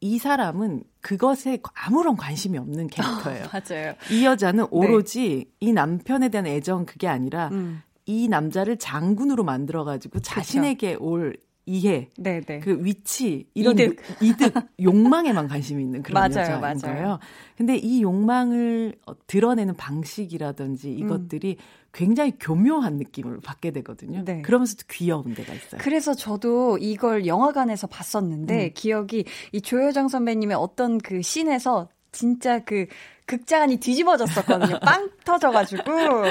S5: 이 사람은 그것에 아무런 관심이 없는 캐릭터예요.
S1: 맞아요.
S5: 이 여자는 네. 오로지 네. 이 남편에 대한 애정 그게 아니라 음. 이 남자를 장군으로 만들어가지고 자신에게 올 이해, 네네. 네. 그 위치, 이런 이득, 이득 욕망에만 관심이 있는 그런 맞아요, 여자인 맞아요. 거예요. 근데 이 욕망을 어, 드러내는 방식이라든지 이것들이 음. 굉장히 교묘한 느낌을 받게 되거든요. 네. 그러면서도 귀여운 데가 있어요.
S1: 그래서 저도 이걸 영화관에서 봤었는데 음. 기억이 이 조여정 선배님의 어떤 그 씬에서 진짜 그 극장이 뒤집어졌었거든요. 빵 터져가지고.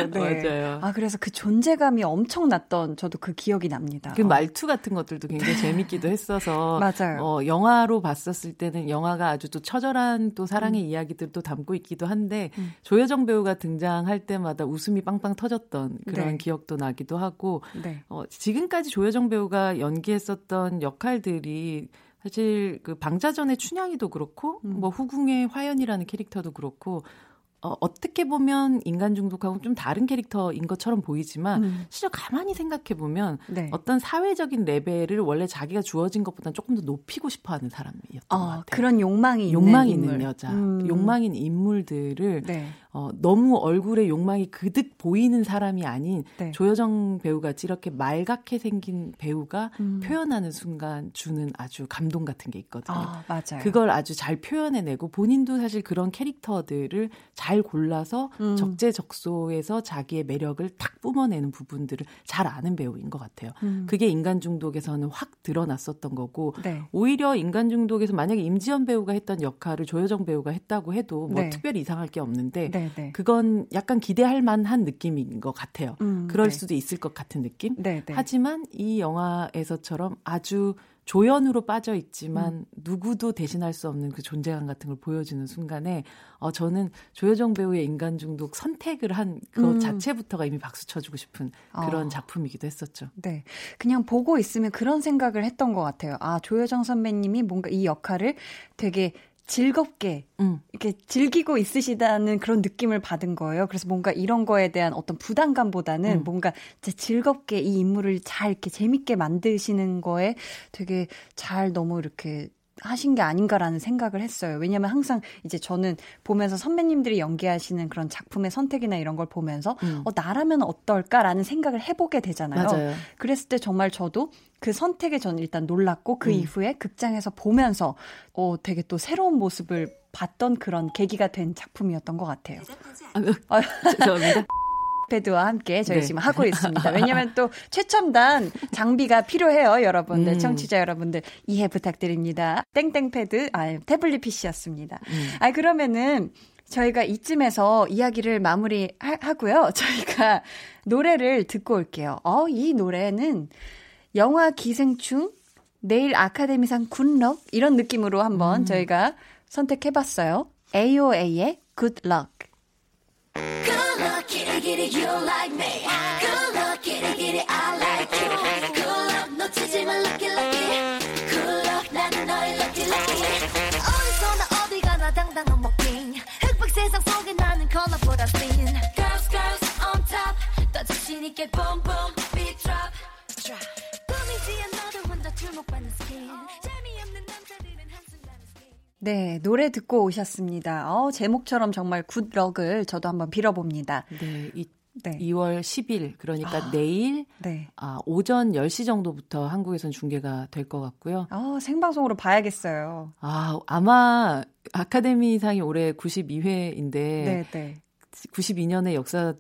S5: 네. 맞아요.
S1: 아, 그래서 그 존재감이 엄청났던 저도 그 기억이 납니다.
S5: 그 말투 같은 것들도 굉장히 재밌기도 했어서.
S1: 맞아요.
S5: 어, 영화로 봤었을 때는 영화가 아주 또 처절한 또 사랑의 음. 이야기들도 담고 있기도 한데, 음. 조여정 배우가 등장할 때마다 웃음이 빵빵 터졌던 그런 네. 기억도 나기도 하고, 네. 어, 지금까지 조여정 배우가 연기했었던 역할들이 사실 그 방자전의 춘향이도 그렇고 음. 뭐 후궁의 화연이라는 캐릭터도 그렇고 어, 어떻게 보면 인간 중독하고 좀 다른 캐릭터인 것처럼 보이지만 음. 실제 가만히 생각해 보면 네. 어떤 사회적인 레벨을 원래 자기가 주어진 것보다 조금 더 높이고 싶어하는 사람이었던 어, 것 같아요.
S1: 그런 욕망이
S5: 욕망
S1: 있는,
S5: 있는 여자, 음. 욕망 있는 인물들을 네. 어, 너무 얼굴에 욕망이 그득 보이는 사람이 아닌 네. 조여정 배우같이 이렇게 말갛게 생긴 배우가 음. 표현하는 순간 주는 아주 감동 같은 게 있거든요.
S1: 아, 맞아요.
S5: 그걸 아주 잘 표현해내고 본인도 사실 그런 캐릭터들을 잘 골라서 음. 적재적소에서 자기의 매력을 탁 뿜어내는 부분들을 잘 아는 배우인 것 같아요. 음. 그게 인간 중독에서는 확 드러났었던 거고 네. 오히려 인간 중독에서 만약에 임지연 배우가 했던 역할을 조여정 배우가 했다고 해도 뭐 네. 특별히 이상할 게 없는데 네. 네. 그건 약간 기대할 만한 느낌인 것 같아요. 음, 그럴 네. 수도 있을 것 같은 느낌. 네, 네. 하지만 이 영화에서처럼 아주 조연으로 빠져 있지만 음. 누구도 대신할 수 없는 그 존재감 같은 걸 보여주는 순간에 어 저는 조여정 배우의 인간 중독 선택을 한그 음. 자체부터가 이미 박수 쳐주고 싶은 그런 어. 작품이기도 했었죠.
S1: 네, 그냥 보고 있으면 그런 생각을 했던 것 같아요. 아 조여정 선배님이 뭔가 이 역할을 되게 즐겁게 음. 이렇게 즐기고 있으시다는 그런 느낌을 받은 거예요. 그래서 뭔가 이런 거에 대한 어떤 부담감보다는 음. 뭔가 즐겁게 이 인물을 잘 이렇게 재밌게 만드시는 거에 되게 잘 너무 이렇게 하신 게 아닌가라는 생각을 했어요. 왜냐면 항상 이제 저는 보면서 선배님들이 연기하시는 그런 작품의 선택이나 이런 걸 보면서 음. 어 나라면 어떨까라는 생각을 해보게 되잖아요.
S5: 맞아요.
S1: 그랬을 때 정말 저도 그 선택에 저는 일단 놀랐고 그 음. 이후에 극장에서 보면서 어 되게 또 새로운 모습을 봤던 그런 계기가 된 작품이었던 것 같아요.
S5: 아, 죄송합니다.
S1: 패드와 함께 저희 네. 지금 하고 있습니다. 왜냐하면 또 최첨단 장비가 필요해요, 여러분들, 음. 청취자 여러분들 이해 부탁드립니다. 땡땡 패드, 아 태블릿 PC였습니다. 음. 아 그러면은 저희가 이쯤에서 이야기를 마무리하고요. 저희가 노래를 듣고 올게요. 어, 이 노래는 영화 기생충, 내일 아카데미상 굿럭 이런 느낌으로 한번 음. 저희가 선택해봤어요. AOA의 Luck. Good luck, kitty, kitty, you like me. Good luck, kitty, kitty, I like you. Good luck, 놓치지 마, lucky, lucky. Good luck, 나는 너의 lucky, lucky. 어디서나 어디 가나 당당한 먹긴. 흑백 세상 속에 나는 컬러보다 spin. Girls, girls, on top. 더 자신 있게 boom, boom, beat drop. drop. 꾸미지 않아도 혼자 주목받는 스킨. 네, 노래 듣고 오셨습니다. 어, 제목처럼 정말 Good Luck을 저도 한번 빌어봅니다.
S5: 네, 이 네. 2월 10일 그러니까 아, 내일 네. 아, 오전 10시 정도부터 한국에선 중계가 될 것 같고요.
S1: 아, 생방송으로 봐야겠어요.
S5: 아, 아마 아카데미상이 올해 92회인데 네, 네. 92년의 역사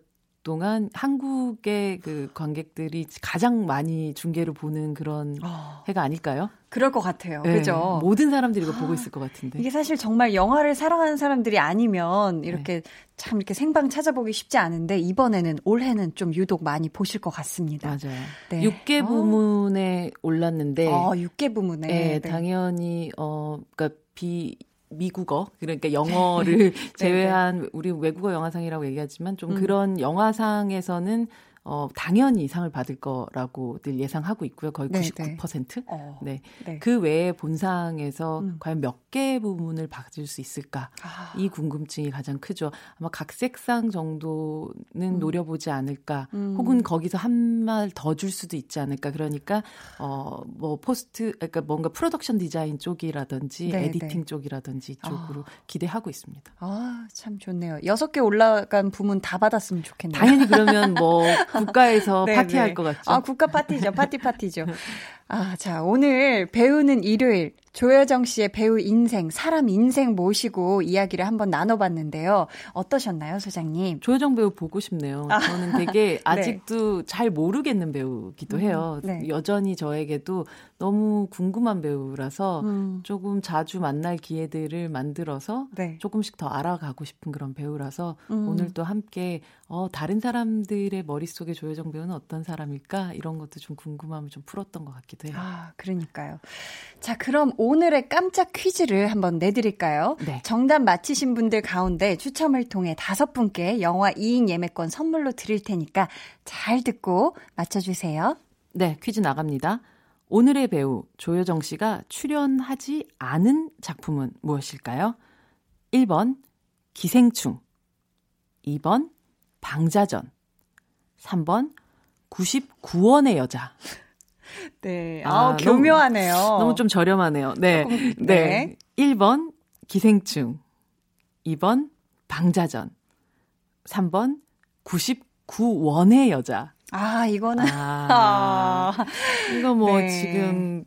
S5: 동안 한국의 그 관객들이 가장 많이 중계를 보는 그런 어. 해가 아닐까요?
S1: 그럴 것 같아요. 네, 그죠?
S5: 모든 사람들이 이거 보고 있을 것 같은데.
S1: 이게 사실 정말 영화를 사랑하는 사람들이 아니면 이렇게 네. 참 이렇게 생방 찾아보기 쉽지 않은데 이번에는 올해는 좀 유독 많이 보실 것 같습니다.
S5: 맞아요. 네. 6개 어. 부문에 올랐는데.
S1: 어, 6개 부문에.
S5: 네, 네. 당연히 어 그러니까 비 미국어 그러니까 영어를 네, 제외한 우리 외국어 영화상이라고 얘기하지만 좀 음. 그런 영화상에서는 어, 당연히 상을 받을 거라고 늘 예상하고 있고요. 거의 네, 99%. 네. 어, 네. 네. 그 외에 본상에서 음. 과연 몇 개 부문을 받을 수 있을까? 아. 이 궁금증이 가장 크죠. 아마 각색상 정도는 음. 노려보지 않을까? 음. 혹은 거기서 한 말 더 줄 수도 있지 않을까? 그러니까 어, 뭐 post 그러니까 뭔가 프로덕션 디자인 쪽이라든지 네, editing 네. 쪽이라든지 쪽으로 아. 기대하고 있습니다.
S1: 아, 참 좋네요. 여섯 개 올라간 부문 다 받았으면 좋겠네요.
S5: 당연히 그러면 뭐 국가에서 네, 파티할 네. 것 같죠.
S1: 아, 국가 파티죠. 파티 파티죠. 아, 자, 오늘 배우는 일요일 조여정 씨의 배우 인생, 사람 인생 모시고 이야기를 한번 나눠봤는데요. 어떠셨나요, 소장님?
S5: 조여정 배우 보고 싶네요. 아. 저는 되게 네. 아직도 네. 잘 모르겠는 배우기도 음, 해요. 네. 여전히 저에게도 너무 궁금한 배우라서 음. 조금 자주 만날 기회들을 만들어서 네. 조금씩 더 알아가고 싶은 그런 배우라서 음. 오늘 또 함께 어, 다른 사람들의 머릿속에 조여정 배우는 어떤 사람일까? 이런 것도 좀 궁금함을 좀 풀었던 것 같기도 해요.
S1: 아, 그러니까요. 자, 그럼 오늘의 깜짝 퀴즈를 한번 내드릴까요? 네. 정답 맞히신 분들 가운데 추첨을 통해 다섯 분께 영화 2인 예매권 선물로 드릴 테니까 잘 듣고 맞춰주세요.
S5: 네, 퀴즈 나갑니다. 오늘의 배우 조여정 씨가 출연하지 않은 작품은 무엇일까요? 1번 기생충 2번 방자전 3번 99원의 여자
S1: 네. 아, 아 교묘하네요.
S5: 너무, 너무, 좀 저렴하네요. 네. 조금, 네. 네. 1번 기생충. 2번 방자전. 3번 99원의 여자.
S1: 아, 이거는.
S5: 아, 이거 뭐 네. 지금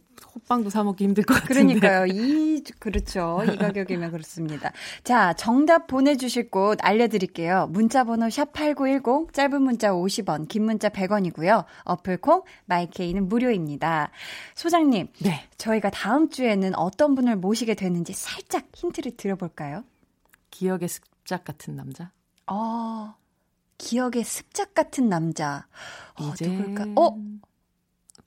S5: 호빵도 사 먹기 힘들 것 같은데.
S1: 그러니까요. 이 그렇죠. 이 가격이면 그렇습니다. 자, 정답 보내 주실 곳 알려 드릴게요. 문자 번호 샵8910 짧은 문자 50원, 긴 문자 100원이고요. 어플 콩 마이케이는 무료입니다. 소장님. 네. 저희가 다음 주에는 어떤 분을 모시게 되는지 살짝 힌트를 드려 볼까요?
S5: 기억의 습작 같은 남자?
S1: 어. 기억의 습작 같은 남자.
S5: 어, 이제... 누굴까?
S1: 어?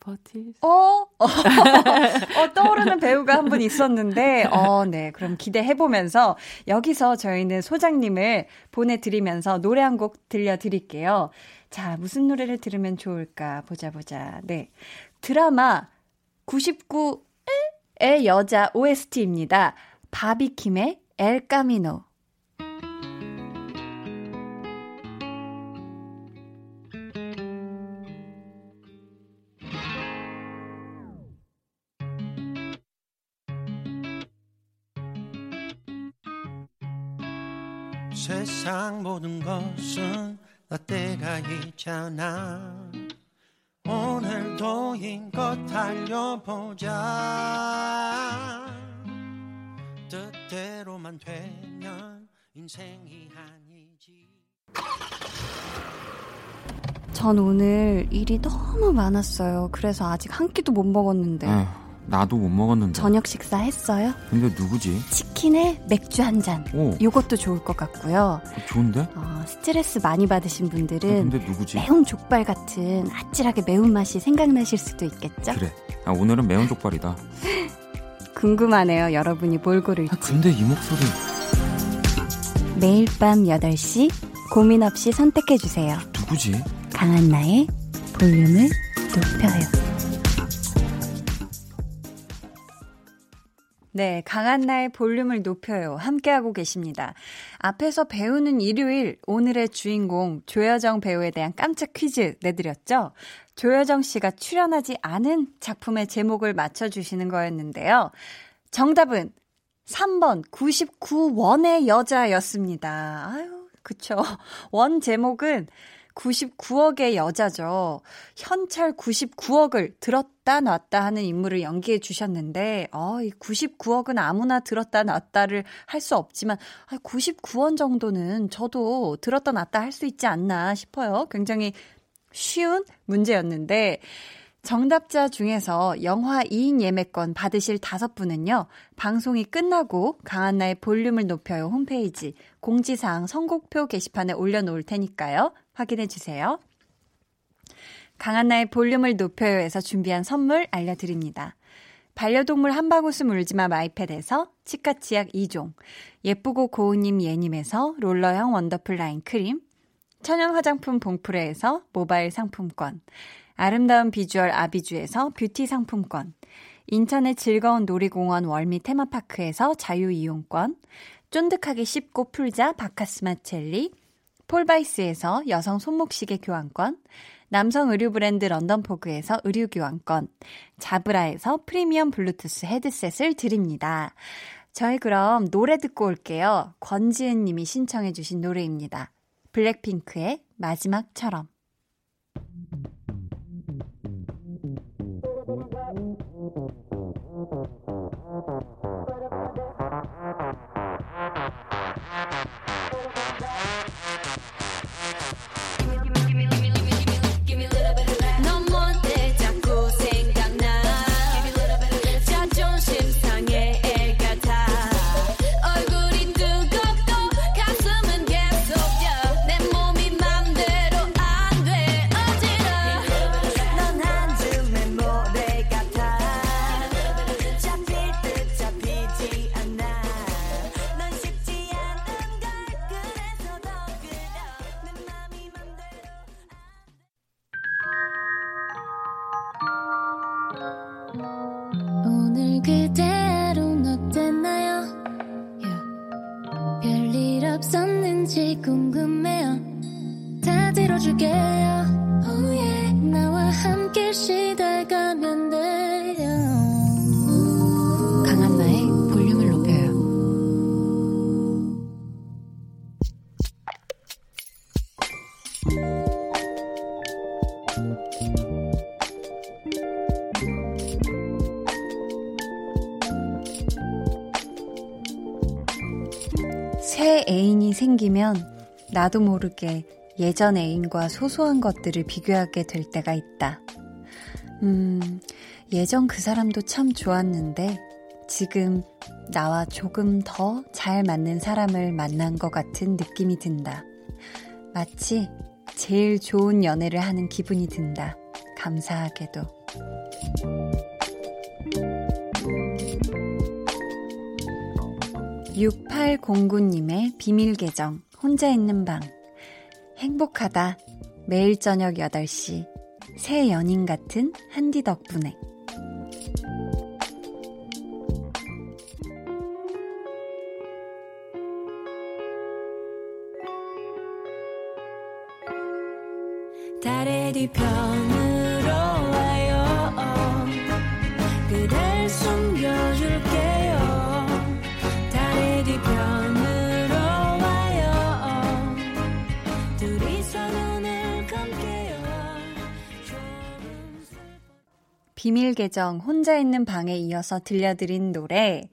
S1: 버틸 어? 어, 떠오르는 배우가 한 분 있었는데, 어, 네. 그럼 기대해보면서, 여기서 저희는 소장님을 보내드리면서 노래 한 곡 들려드릴게요. 자, 무슨 노래를 들으면 좋을까? 보자, 보자. 네. 드라마 99의 여자 OST입니다. 바비킴의 엘 까미노.
S8: 세상 모든 것은 너 때가 있잖아 오늘도 힘껏 달려보자 뜻대로만 되면 인생이 아니지
S1: 전 오늘 일이 너무 많았어요. 그래서 아직 한 끼도 못 먹었는데. 에
S9: 나도 못 먹었는데.
S1: 저녁 식사 했어요?
S9: 근데 누구지?
S1: 치킨에 맥주 한 잔. 오. 요것도 좋을 것 같고요.
S9: 좋은데?
S1: 어, 스트레스 많이 받으신 분들은
S9: 어, 근데 누구지?
S1: 매운 족발 같은 아찔하게 매운 맛이 생각나실 수도 있겠죠?
S9: 그래. 아, 오늘은 매운 족발이다.
S1: 궁금하네요. 여러분이 뭘 고를지. 아,
S9: 근데 이 목소리.
S1: 매일 밤 8시 고민 없이 선택해 주세요.
S9: 누구지?
S1: 강한나의 볼륨을 높여요. 네, 강한 나의 볼륨을 높여요. 함께하고 계십니다. 앞에서 배우는 일요일, 오늘의 주인공 조여정 배우에 대한 깜짝 퀴즈 내드렸죠? 조여정 씨가 출연하지 않은 작품의 제목을 맞춰주시는 거였는데요. 정답은 3번 99원의 여자였습니다. 아유, 그쵸. 원 제목은 99억의 여자죠. 현찰 99억을 들었다 놨다 하는 인물을 연기해 주셨는데, 어, 이 99억은 아무나 들었다 놨다를 할 수 없지만, 99원 정도는 저도 들었다 놨다 할 수 있지 않나 싶어요. 굉장히 쉬운 문제였는데, 정답자 중에서 영화 2인 예매권 받으실 다섯 분은요, 방송이 끝나고 강한나의 볼륨을 높여요 홈페이지 공지사항 선곡표 게시판에 올려놓을 테니까요. 확인해 주세요. 강한나의 볼륨을 높여요에서 준비한 선물 알려드립니다. 반려동물 한바구스 물지마 마이패드에서 치카치약 2종, 예쁘고 고운님 예님에서 롤러형 원더풀 라인 크림, 천연 화장품 봉프레에서 모바일 상품권, 아름다운 비주얼 아비주에서 뷰티 상품권, 인천의 즐거운 놀이공원 월미 테마파크에서 자유이용권, 쫀득하게 씹고 풀자 바카스마 첼리, 폴바이스에서 여성 손목시계 교환권, 남성 의류 브랜드 런던포그에서 의류 교환권, 자브라에서 프리미엄 블루투스 헤드셋을 드립니다. 저희 그럼 노래 듣고 올게요. 권지은 님이 신청해 주신 노래입니다. 블랙핑크의 마지막처럼. 나도 모르게 예전 애인과 소소한 것들을 비교하게 될 때가 있다. 음, 예전 그 사람도 참 좋았는데 지금 나와 조금 더 잘 맞는 사람을 만난 것 같은 느낌이 든다. 마치 제일 좋은 연애를 하는 기분이 든다. 감사하게도. 6809님의 비밀 계정, 혼자 있는 방. 행복하다. 매일 저녁 8시. 새 연인 같은 한디 덕분에. 달의 뒤편 비밀 계정 혼자 있는 방에 이어서 들려드린 노래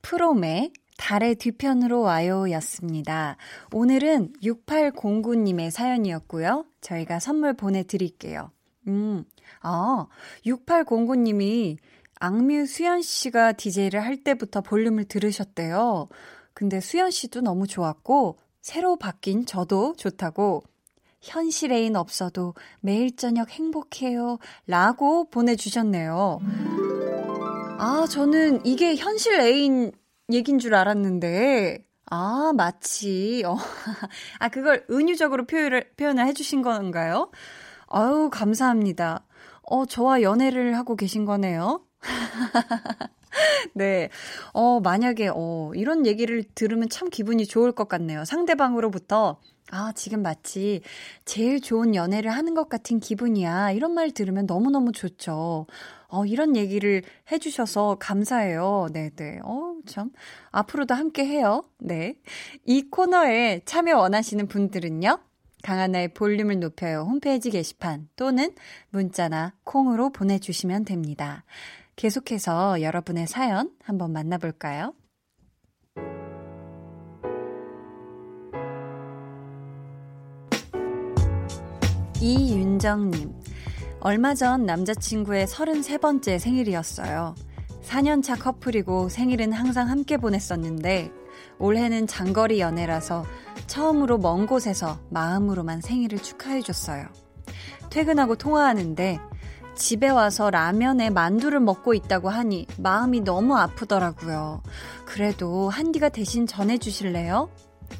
S1: 프롬의 달의 뒤편으로 와요 였습니다. 오늘은 6809님의 사연이었고요. 저희가 선물 보내드릴게요. 음, 아, 6809님이 악뮤 수연 씨가 DJ를 할 때부터 볼륨을 들으셨대요. 근데 수연 씨도 너무 좋았고, 새로 바뀐 저도 좋다고 현실 애인 없어도 매일 저녁 행복해요. 라고 보내주셨네요. 아, 저는 이게 현실 애인 얘긴 줄 알았는데, 아, 마치, 어, 아, 그걸 은유적으로 표현을, 표현을 해주신 건가요? 아유, 감사합니다. 어, 저와 연애를 하고 계신 거네요. 네. 어, 만약에, 어, 이런 얘기를 들으면 참 기분이 좋을 것 같네요. 상대방으로부터 아, 지금 마치 제일 좋은 연애를 하는 것 같은 기분이야. 이런 말 들으면 너무너무 좋죠. 어, 이런 얘기를 해주셔서 감사해요. 네네. 네. 어, 참. 앞으로도 함께 해요. 네. 이 코너에 참여 원하시는 분들은요. 강한나의 볼륨을 높여요 홈페이지 게시판 또는 문자나 콩으로 보내주시면 됩니다. 계속해서 여러분의 사연 한번 만나볼까요? 이윤정님, 얼마 전 남자친구의 33번째 생일이었어요. 4년차 커플이고 생일은 항상 함께 보냈었는데, 올해는 장거리 연애라서 처음으로 먼 곳에서 마음으로만 생일을 축하해줬어요. 퇴근하고 통화하는데, 집에 와서 라면에 만두를 먹고 있다고 하니 마음이 너무 아프더라고요. 그래도 한디가 대신 전해주실래요?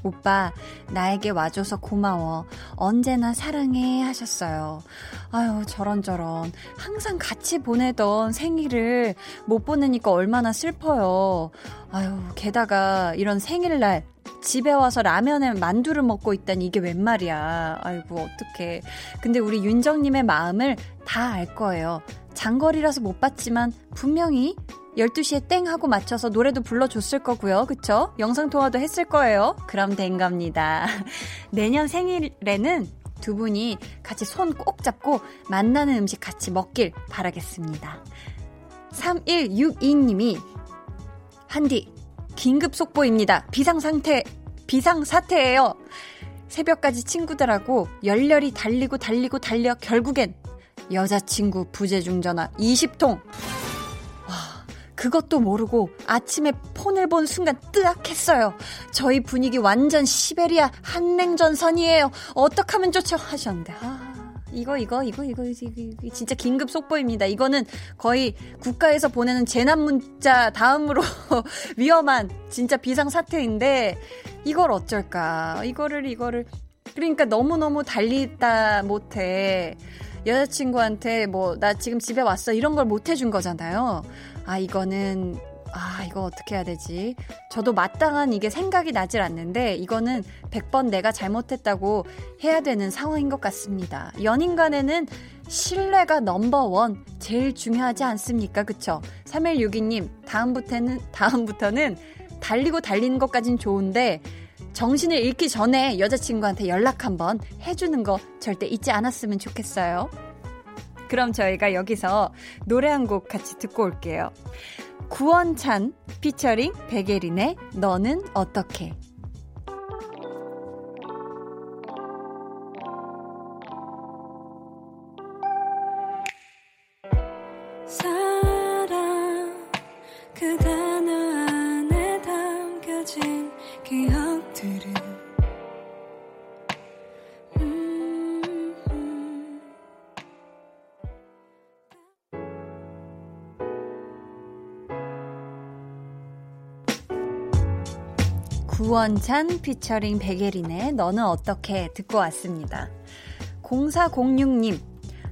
S1: 오빠, 나에게 와줘서 고마워. 언제나 사랑해. 하셨어요. 아유, 저런저런. 항상 같이 보내던 생일을 못 보내니까 얼마나 슬퍼요. 아유, 게다가 이런 생일날 집에 와서 라면에 만두를 먹고 있다니 이게 웬 말이야. 아이고, 어떡해. 근데 우리 윤정님의 마음을 다 알 거예요. 장거리라서 못 봤지만 분명히 12시에 땡 하고 맞춰서 노래도 불러줬을 거고요. 그쵸? 영상통화도 했을 거예요. 그럼 된 겁니다. 내년 생일에는 두 분이 같이 손 꼭 잡고 만나는 음식 같이 먹길 바라겠습니다. 3162님이 한디 긴급 속보입니다. 비상 상태 비상 사태예요. 새벽까지 친구들하고 열렬히 달리고 달리고 달려 결국엔 여자친구 부재중 전화 20통 그것도 모르고 아침에 폰을 본 순간 뜨악했어요. 저희 분위기 완전 시베리아 한냉전선이에요. 어떡하면 좋죠? 하셨는데, 아. 이거 이거 이거 이거 이거 진짜 긴급 속보입니다. 이거는 거의 국가에서 보내는 재난 문자 다음으로 위험한 진짜 비상 사태인데 이걸 어쩔까? 이거를 이거를 그러니까 너무 너무 달리다 못해 여자친구한테 뭐 나 지금 집에 왔어 이런 걸 못 해준 거잖아요. 아, 이거는, 아, 이거 어떻게 해야 되지? 저도 마땅한 이게 생각이 나질 않는데, 이거는 100번 내가 잘못했다고 해야 되는 상황인 것 같습니다. 연인 간에는 신뢰가 넘버원, 제일 중요하지 않습니까? 그쵸? 3162님, 다음부터는, 다음부터는 달리고 달리는 것까진 좋은데, 정신을 잃기 전에 여자친구한테 연락 한번 해주는 거 절대 잊지 않았으면 좋겠어요. 그럼 저희가 여기서 노래 한 곡 같이 듣고 올게요. 구원찬 피처링 백예린의 너는 어떻게 구원찬 피처링 백예린의 너는 어떻게 듣고 왔습니다. 0406님,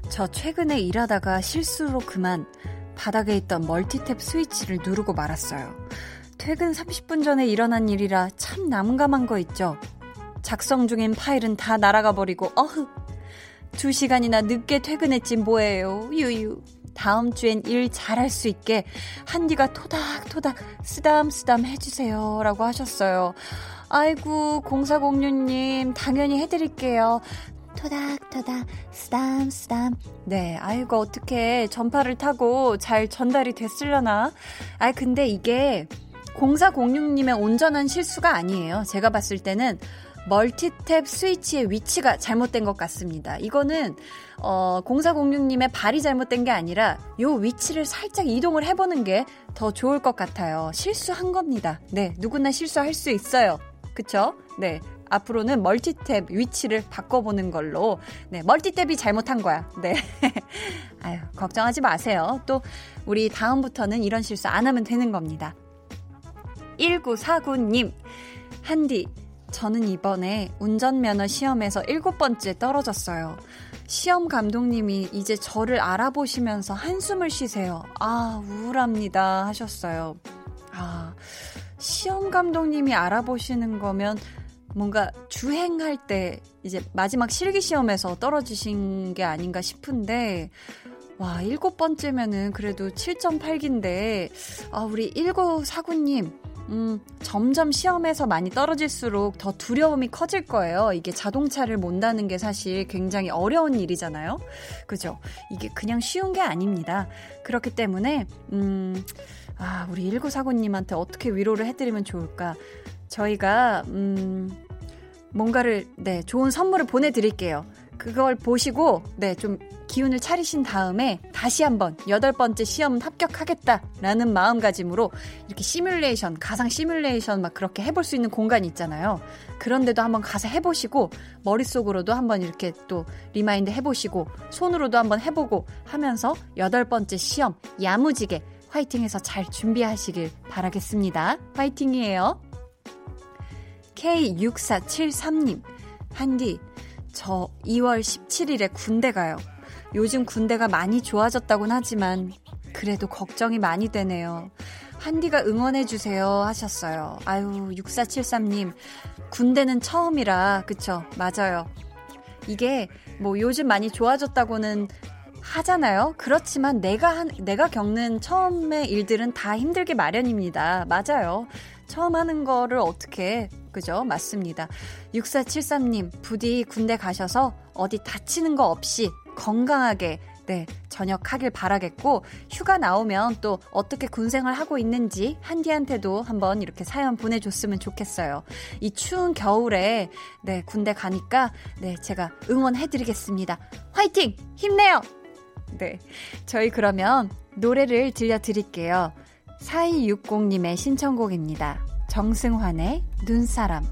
S1: 저 최근에 일하다가 실수로 그만 바닥에 있던 멀티탭 스위치를 누르고 말았어요. 퇴근 30분 전에 일어난 일이라 참 남감한 거 있죠. 작성 중인 파일은 다 날아가 버리고 어흑. 2시간이나 늦게 퇴근했지 뭐예요. 유유. 다음 주엔 일 잘할 수 있게 한디가 토닥토닥 쓰담쓰담 해주세요. 라고 하셨어요. 아이고, 0406님, 당연히 해드릴게요. 토닥토닥, 쓰담쓰담. 네, 아이고, 어떻게 전파를 타고 잘 전달이 됐으려나? 아, 근데 이게 0406님의 온전한 실수가 아니에요. 제가 봤을 때는 멀티탭 스위치의 위치가 잘못된 것 같습니다. 이거는 어, 0406님의 발이 잘못된 게 아니라 요 위치를 살짝 이동을 해보는 게 더 좋을 것 같아요. 실수한 겁니다. 네, 누구나 실수할 수 있어요. 그쵸? 네. 앞으로는 멀티탭 위치를 바꿔보는 걸로. 네, 멀티탭이 잘못한 거야. 네. 아유, 걱정하지 마세요. 또, 우리 다음부터는 이런 실수 안 하면 되는 겁니다. 1949님, 한디, 저는 이번에 운전면허 시험에서 일곱 번째 떨어졌어요. 시험 감독님이 이제 저를 알아보시면서 한숨을 쉬세요. 아, 우울합니다. 하셨어요. 아, 시험 감독님이 알아보시는 거면 뭔가 주행할 때 이제 마지막 실기 시험에서 떨어지신 게 아닌가 싶은데, 와, 일곱 번째면은 그래도 7.8기인데, 아, 우리 1949님, 음, 점점 시험에서 많이 떨어질수록 더 두려움이 커질 거예요. 이게 자동차를 몬다는 게 사실 굉장히 어려운 일이잖아요. 그죠? 이게 그냥 쉬운 게 아닙니다. 그렇기 때문에, 음, 아, 우리 1949님한테 어떻게 위로를 해드리면 좋을까? 저희가, 음, 뭔가를, 네, 좋은 선물을 보내드릴게요. 그걸 보시고, 네, 좀 기운을 차리신 다음에 다시 한번 여덟 번째 시험 합격하겠다라는 마음가짐으로 이렇게 시뮬레이션, 가상 시뮬레이션 막 그렇게 해볼 수 있는 공간이 있잖아요. 그런데도 한번 가서 해보시고 머릿속으로도 한번 이렇게 또 remind 해보시고 손으로도 한번 해보고 하면서 여덟 번째 시험 야무지게 화이팅해서 잘 준비하시길 바라겠습니다. 화이팅이에요. K6473님, 한디, 저 2월 17일에 군대 가요. 요즘 군대가 많이 좋아졌다곤 하지만 그래도 걱정이 많이 되네요. 한디가 응원해주세요 하셨어요. 아유, 6473님. 군대는 처음이라, 그쵸? 맞아요. 이게 뭐 요즘 많이 좋아졌다고는 하잖아요. 그렇지만 내가 한, 내가 겪는 처음의 일들은 다 힘들게 마련입니다. 맞아요. 처음 하는 거를 어떻게, 그죠? 맞습니다. 6473님, 부디 군대 가셔서 어디 다치는 거 없이 건강하게 네, 전역하길 바라겠고, 휴가 나오면 또 어떻게 군 생활 하고 있는지 한디한테도 한번 이렇게 사연 보내줬으면 좋겠어요. 이 추운 겨울에, 네, 군대 가니까, 네, 제가 응원해드리겠습니다. 화이팅! 힘내요! 네. 저희 그러면 노래를 들려드릴게요. 4260님의 신청곡입니다. 정승환의 눈사람.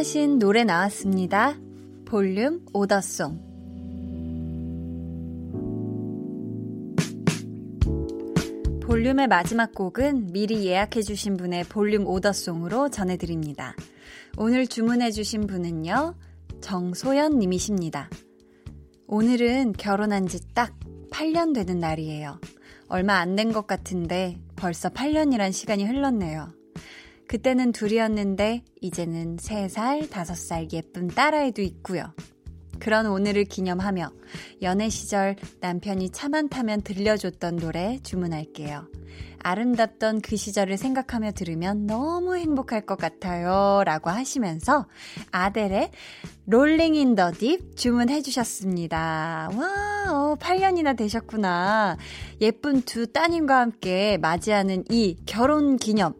S1: 주문하신 노래 나왔습니다. 볼륨 오더송. 볼륨의 마지막 곡은 미리 예약해주신 분의 볼륨 오더송으로 전해드립니다. 오늘 주문해주신 분은요, 정소연 님이십니다. 오늘은 결혼한 지 딱 8년 되는 날이에요. 얼마 안 된 것 같은데 벌써 8년이란 시간이 흘렀네요. 그때는 둘이었는데 이제는 3살, 5살 예쁜 딸아이도 있고요. 그런 오늘을 기념하며 연애 시절 남편이 차만 타면 들려줬던 노래 주문할게요. 아름답던 그 시절을 생각하며 들으면 너무 행복할 것 같아요. 라고 하시면서 아델의 Rolling in the Deep 주문해 주셨습니다. 와, 어, 8년이나 되셨구나. 예쁜 두 따님과 함께 맞이하는 이 결혼 기념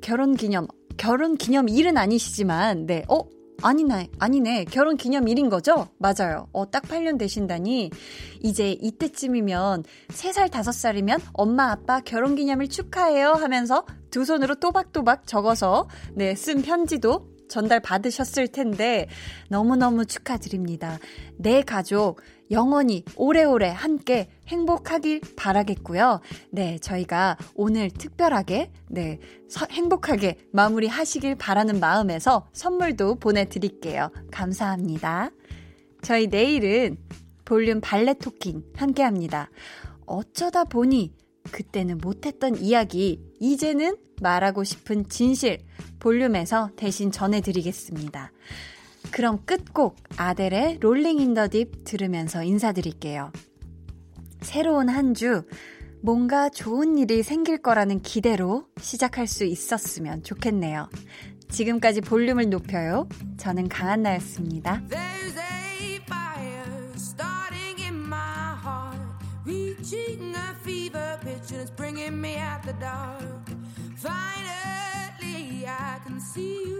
S1: 결혼 기념, 결혼 기념일은 아니시지만, 네, 어? 아니네, 아니네. 결혼 기념일인 거죠? 맞아요. 어, 딱 8년 되신다니. 이제 이때쯤이면 3살, 5살이면 엄마, 아빠 결혼 기념일 축하해요 하면서 두 손으로 또박또박 적어서, 네, 쓴 편지도 전달 받으셨을 텐데, 너무너무 축하드립니다. 내 가족, 영원히 오래오래 함께 행복하길 바라겠고요. 네, 저희가 오늘 특별하게, 네, 서, 행복하게 마무리 하시길 바라는 마음에서 선물도 보내드릴게요. 감사합니다. 저희 내일은 볼륨 발레 토킹 함께 합니다. 어쩌다 보니 그때는 못했던 이야기, 이제는 말하고 싶은 진실, 볼륨에서 대신 전해드리겠습니다. 그럼 끝곡 아델의 롤링 인 더 딥 들으면서 인사드릴게요. 새로운 한 주 뭔가 좋은 일이 생길 거라는 기대로 시작할 수 있었으면 좋겠네요. 지금까지 볼륨을 높여요. 저는 강한나였습니다. See